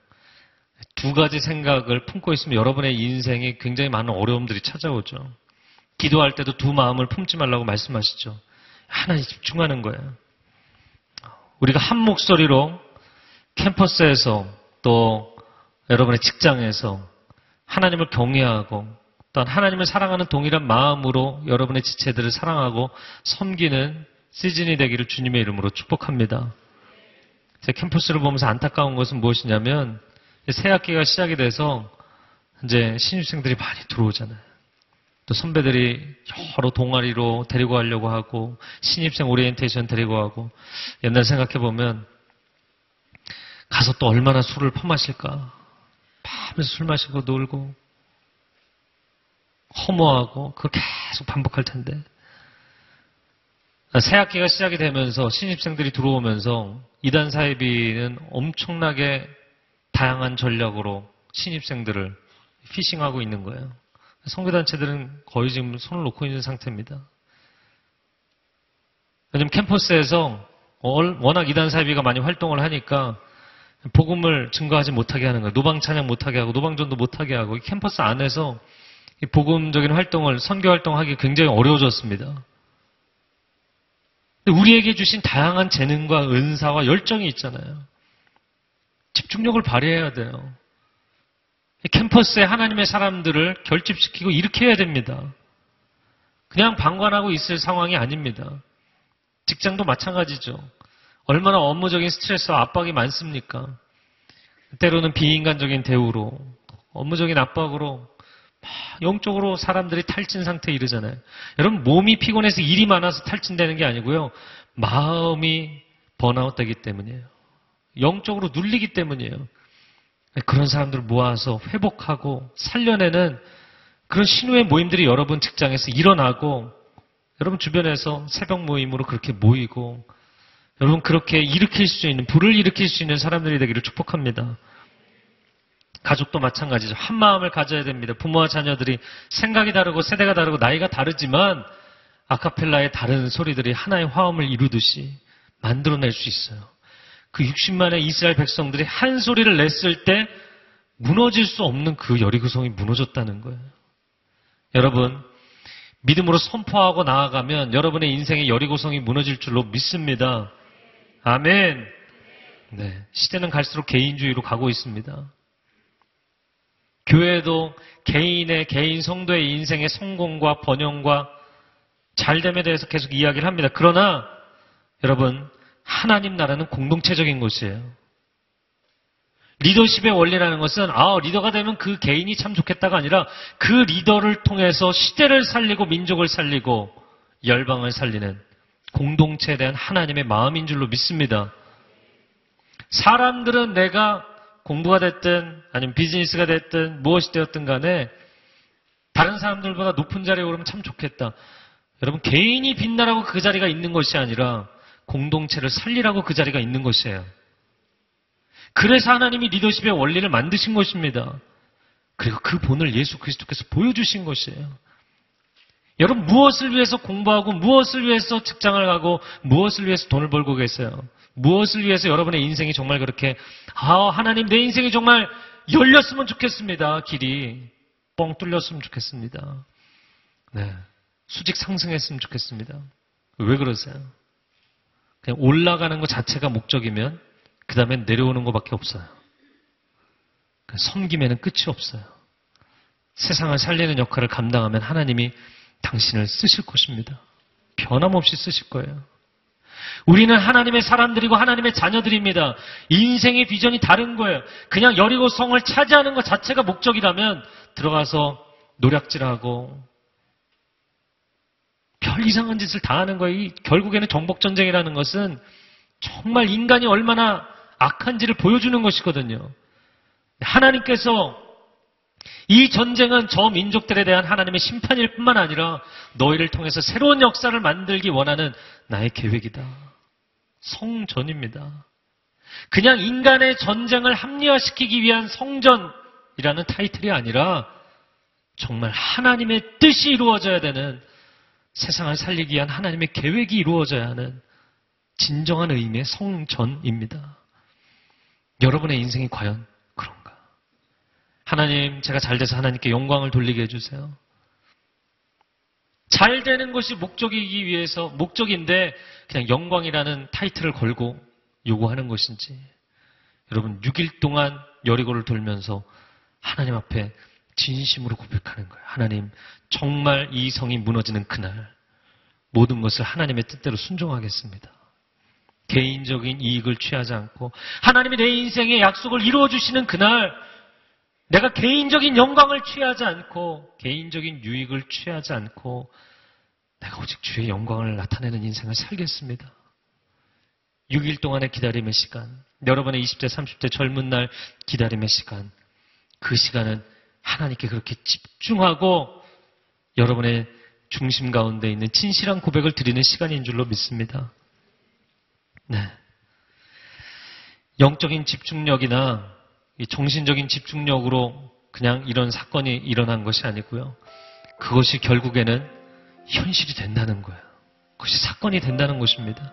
두 가지 생각을 품고 있으면 여러분의 인생에 굉장히 많은 어려움들이 찾아오죠. 기도할 때도 두 마음을 품지 말라고 말씀하시죠. 하나에 집중하는 거예요. 우리가 한 목소리로 캠퍼스에서 또 여러분의 직장에서 하나님을 경외하고 또한 하나님을 사랑하는 동일한 마음으로 여러분의 지체들을 사랑하고 섬기는 시즌이 되기를 주님의 이름으로 축복합니다. 제 캠퍼스를 보면서 안타까운 것은 무엇이냐면 새 학기가 시작이 돼서 이제 신입생들이 많이 들어오잖아요. 또 선배들이 여러 동아리로 데리고 가려고 하고 신입생 오리엔테이션 데리고 가고 옛날 생각해 보면 가서 또 얼마나 술을 퍼마실까 밤에서 술 마시고 놀고 허무하고 그걸 계속 반복할 텐데 새 학기가 시작이 되면서 신입생들이 들어오면서 이단 사이비는 엄청나게 다양한 전략으로 신입생들을 피싱하고 있는 거예요. 성교단체들은 거의 지금 손을 놓고 있는 상태입니다. 왜냐면 캠퍼스에서 워낙 이단 사이비가 많이 활동을 하니까 복음을 증거하지 못하게 하는 거예요. 노방 찬양 못하게 하고 노방전도 못하게 하고 캠퍼스 안에서 복음적인 활동을 선교 활동하기 굉장히 어려워졌습니다. 우리에게 주신 다양한 재능과 은사와 열정이 있잖아요. 집중력을 발휘해야 돼요. 캠퍼스에 하나님의 사람들을 결집시키고 해야 됩니다. 그냥 방관하고 있을 상황이 아닙니다. 직장도 마찬가지죠. 얼마나 업무적인 스트레스와 압박이 많습니까? 때로는 비인간적인 대우로, 업무적인 압박으로, 영적으로 사람들이 탈진 상태에 이르잖아요. 여러분, 몸이 피곤해서 일이 많아서 탈진되는 게 아니고요. 마음이 번아웃 되기 때문이에요. 영적으로 눌리기 때문이에요. 그런 사람들을 모아서 회복하고 살려내는 그런 신우의 모임들이 여러분 직장에서 일어나고 여러분 주변에서 새벽 모임으로 그렇게 모이고 여러분 그렇게 일으킬 수 있는 불을 일으킬 수 있는 사람들이 되기를 축복합니다. 가족도 마찬가지죠. 한 마음을 가져야 됩니다. 부모와 자녀들이 생각이 다르고 세대가 다르고 나이가 다르지만 아카펠라의 다른 소리들이 하나의 화음을 이루듯이 만들어낼 수 있어요. 그 60만의 이스라엘 백성들이 한 소리를 냈을 때 무너질 수 없는 그 여리고성이 무너졌다는 거예요. 여러분, 믿음으로 선포하고 나아가면 여러분의 인생의 여리고성이 무너질 줄로 믿습니다. 아멘. 네. 시대는 갈수록 개인주의로 가고 있습니다. 교회도 개인의, 개인 성도의 인생의 성공과 번영과 잘됨에 대해서 계속 이야기를 합니다. 그러나 여러분, 하나님 나라는 공동체적인 것이에요. 리더십의 원리라는 것은 아 리더가 되면 그 개인이 참 좋겠다가 아니라 그 리더를 통해서 시대를 살리고 민족을 살리고 열방을 살리는 공동체에 대한 하나님의 마음인 줄로 믿습니다. 사람들은 내가 공부가 됐든 아니면 비즈니스가 됐든 무엇이 되었든 간에 다른 사람들보다 높은 자리에 오르면 참 좋겠다. 여러분 개인이 빛나라고 그 자리가 있는 것이 아니라 공동체를 살리라고 그 자리가 있는 것이에요. 그래서 하나님이 리더십의 원리를 만드신 것입니다. 그리고 그 본을 예수 그리스도께서 보여주신 것이에요. 여러분 무엇을 위해서 공부하고 무엇을 위해서 직장을 가고 무엇을 위해서 돈을 벌고 계세요? 무엇을 위해서 여러분의 인생이 정말 그렇게 아 하나님 내 인생이 정말 열렸으면 좋겠습니다. 길이 뻥 뚫렸으면 좋겠습니다. 네. 수직 상승했으면 좋겠습니다. 왜 그러세요? 그냥 올라가는 것 자체가 목적이면 그 다음에 내려오는 것밖에 없어요. 섬김에는 끝이 없어요. 세상을 살리는 역할을 감당하면 하나님이 당신을 쓰실 것입니다. 변함없이 쓰실 거예요. 우리는 하나님의 사람들이고 하나님의 자녀들입니다. 인생의 비전이 다른 거예요. 그냥 여리고 성을 차지하는 것 자체가 목적이라면 들어가서 노략질하고 별 이상한 짓을 다 하는 거예요. 결국에는 정복전쟁이라는 것은 정말 인간이 얼마나 악한지를 보여주는 것이거든요. 하나님께서 이 전쟁은 저 민족들에 대한 하나님의 심판일 뿐만 아니라 너희를 통해서 새로운 역사를 만들기 원하는 나의 계획이다. 성전입니다. 그냥 인간의 전쟁을 합리화시키기 위한 성전이라는 타이틀이 아니라 정말 하나님의 뜻이 이루어져야 되는 세상을 살리기 위한 하나님의 계획이 이루어져야 하는 진정한 의미의 성전입니다. 여러분의 인생이 과연? 하나님, 제가 잘 돼서 하나님께 영광을 돌리게 해주세요. 잘 되는 것이 목적이기 위해서, 목적인데 그냥 영광이라는 타이틀을 걸고 요구하는 것인지. 여러분, 6일 동안 여리고를 돌면서 하나님 앞에 진심으로 고백하는 거예요. 하나님, 정말 이 성이 무너지는 그날, 모든 것을 하나님의 뜻대로 순종하겠습니다. 개인적인 이익을 취하지 않고, 하나님이 내 인생의 약속을 이루어주시는 그날, 내가 개인적인 영광을 취하지 않고, 개인적인 유익을 취하지 않고, 내가 오직 주의 영광을 나타내는 인생을 살겠습니다. 6일 동안의 기다림의 시간, 여러분의 20대, 30대 젊은 날 기다림의 시간, 그 시간은 하나님께 그렇게 집중하고 여러분의 중심 가운데 있는 진실한 고백을 드리는 시간인 줄로 믿습니다. 네. 영적인 집중력이나 정신적인 집중력으로 그냥 이런 사건이 일어난 것이 아니고요. 그것이 결국에는 현실이 된다는 거예요. 그것이 사건이 된다는 것입니다.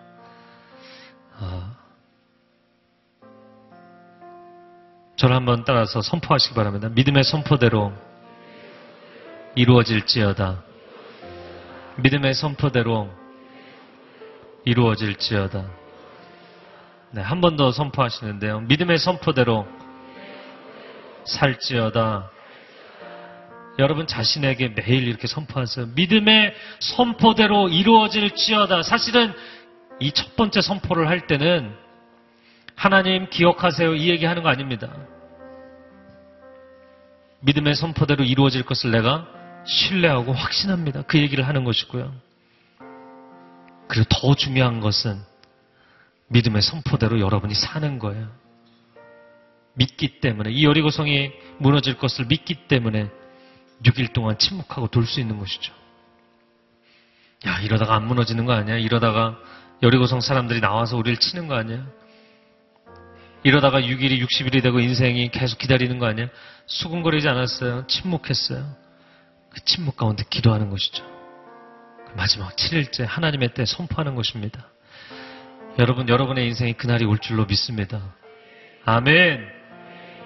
아, 저를 한번 따라서 선포하시기 바랍니다. 믿음의 선포대로 이루어질지어다. 믿음의 선포대로 이루어질지어다. 네, 한 번 더 선포하시는데요. 믿음의 선포대로 살지어다. 여러분 자신에게 매일 이렇게 선포하세요. 믿음의 선포대로 이루어질지어다. 사실은 이 첫 번째 선포를 할 때는 하나님 기억하세요. 이 얘기 하는 거 아닙니다. 믿음의 선포대로 이루어질 것을 내가 신뢰하고 확신합니다. 그 얘기를 하는 것이고요. 그리고 더 중요한 것은 믿음의 선포대로 여러분이 사는 거예요. 믿기 때문에 이 여리고성이 무너질 것을 믿기 때문에 6일 동안 침묵하고 돌 수 있는 것이죠. 야 이러다가 안 무너지는 거 아니야? 이러다가 여리고성 사람들이 나와서 우리를 치는 거 아니야? 이러다가 6일이 60일이 되고 인생이 계속 기다리는 거 아니야? 수군거리지 않았어요. 침묵했어요. 그 침묵 가운데 기도하는 것이죠. 그 마지막 7일째 하나님의 때 선포하는 것입니다. 여러분, 여러분의 인생이 그날이 올 줄로 믿습니다. 아멘.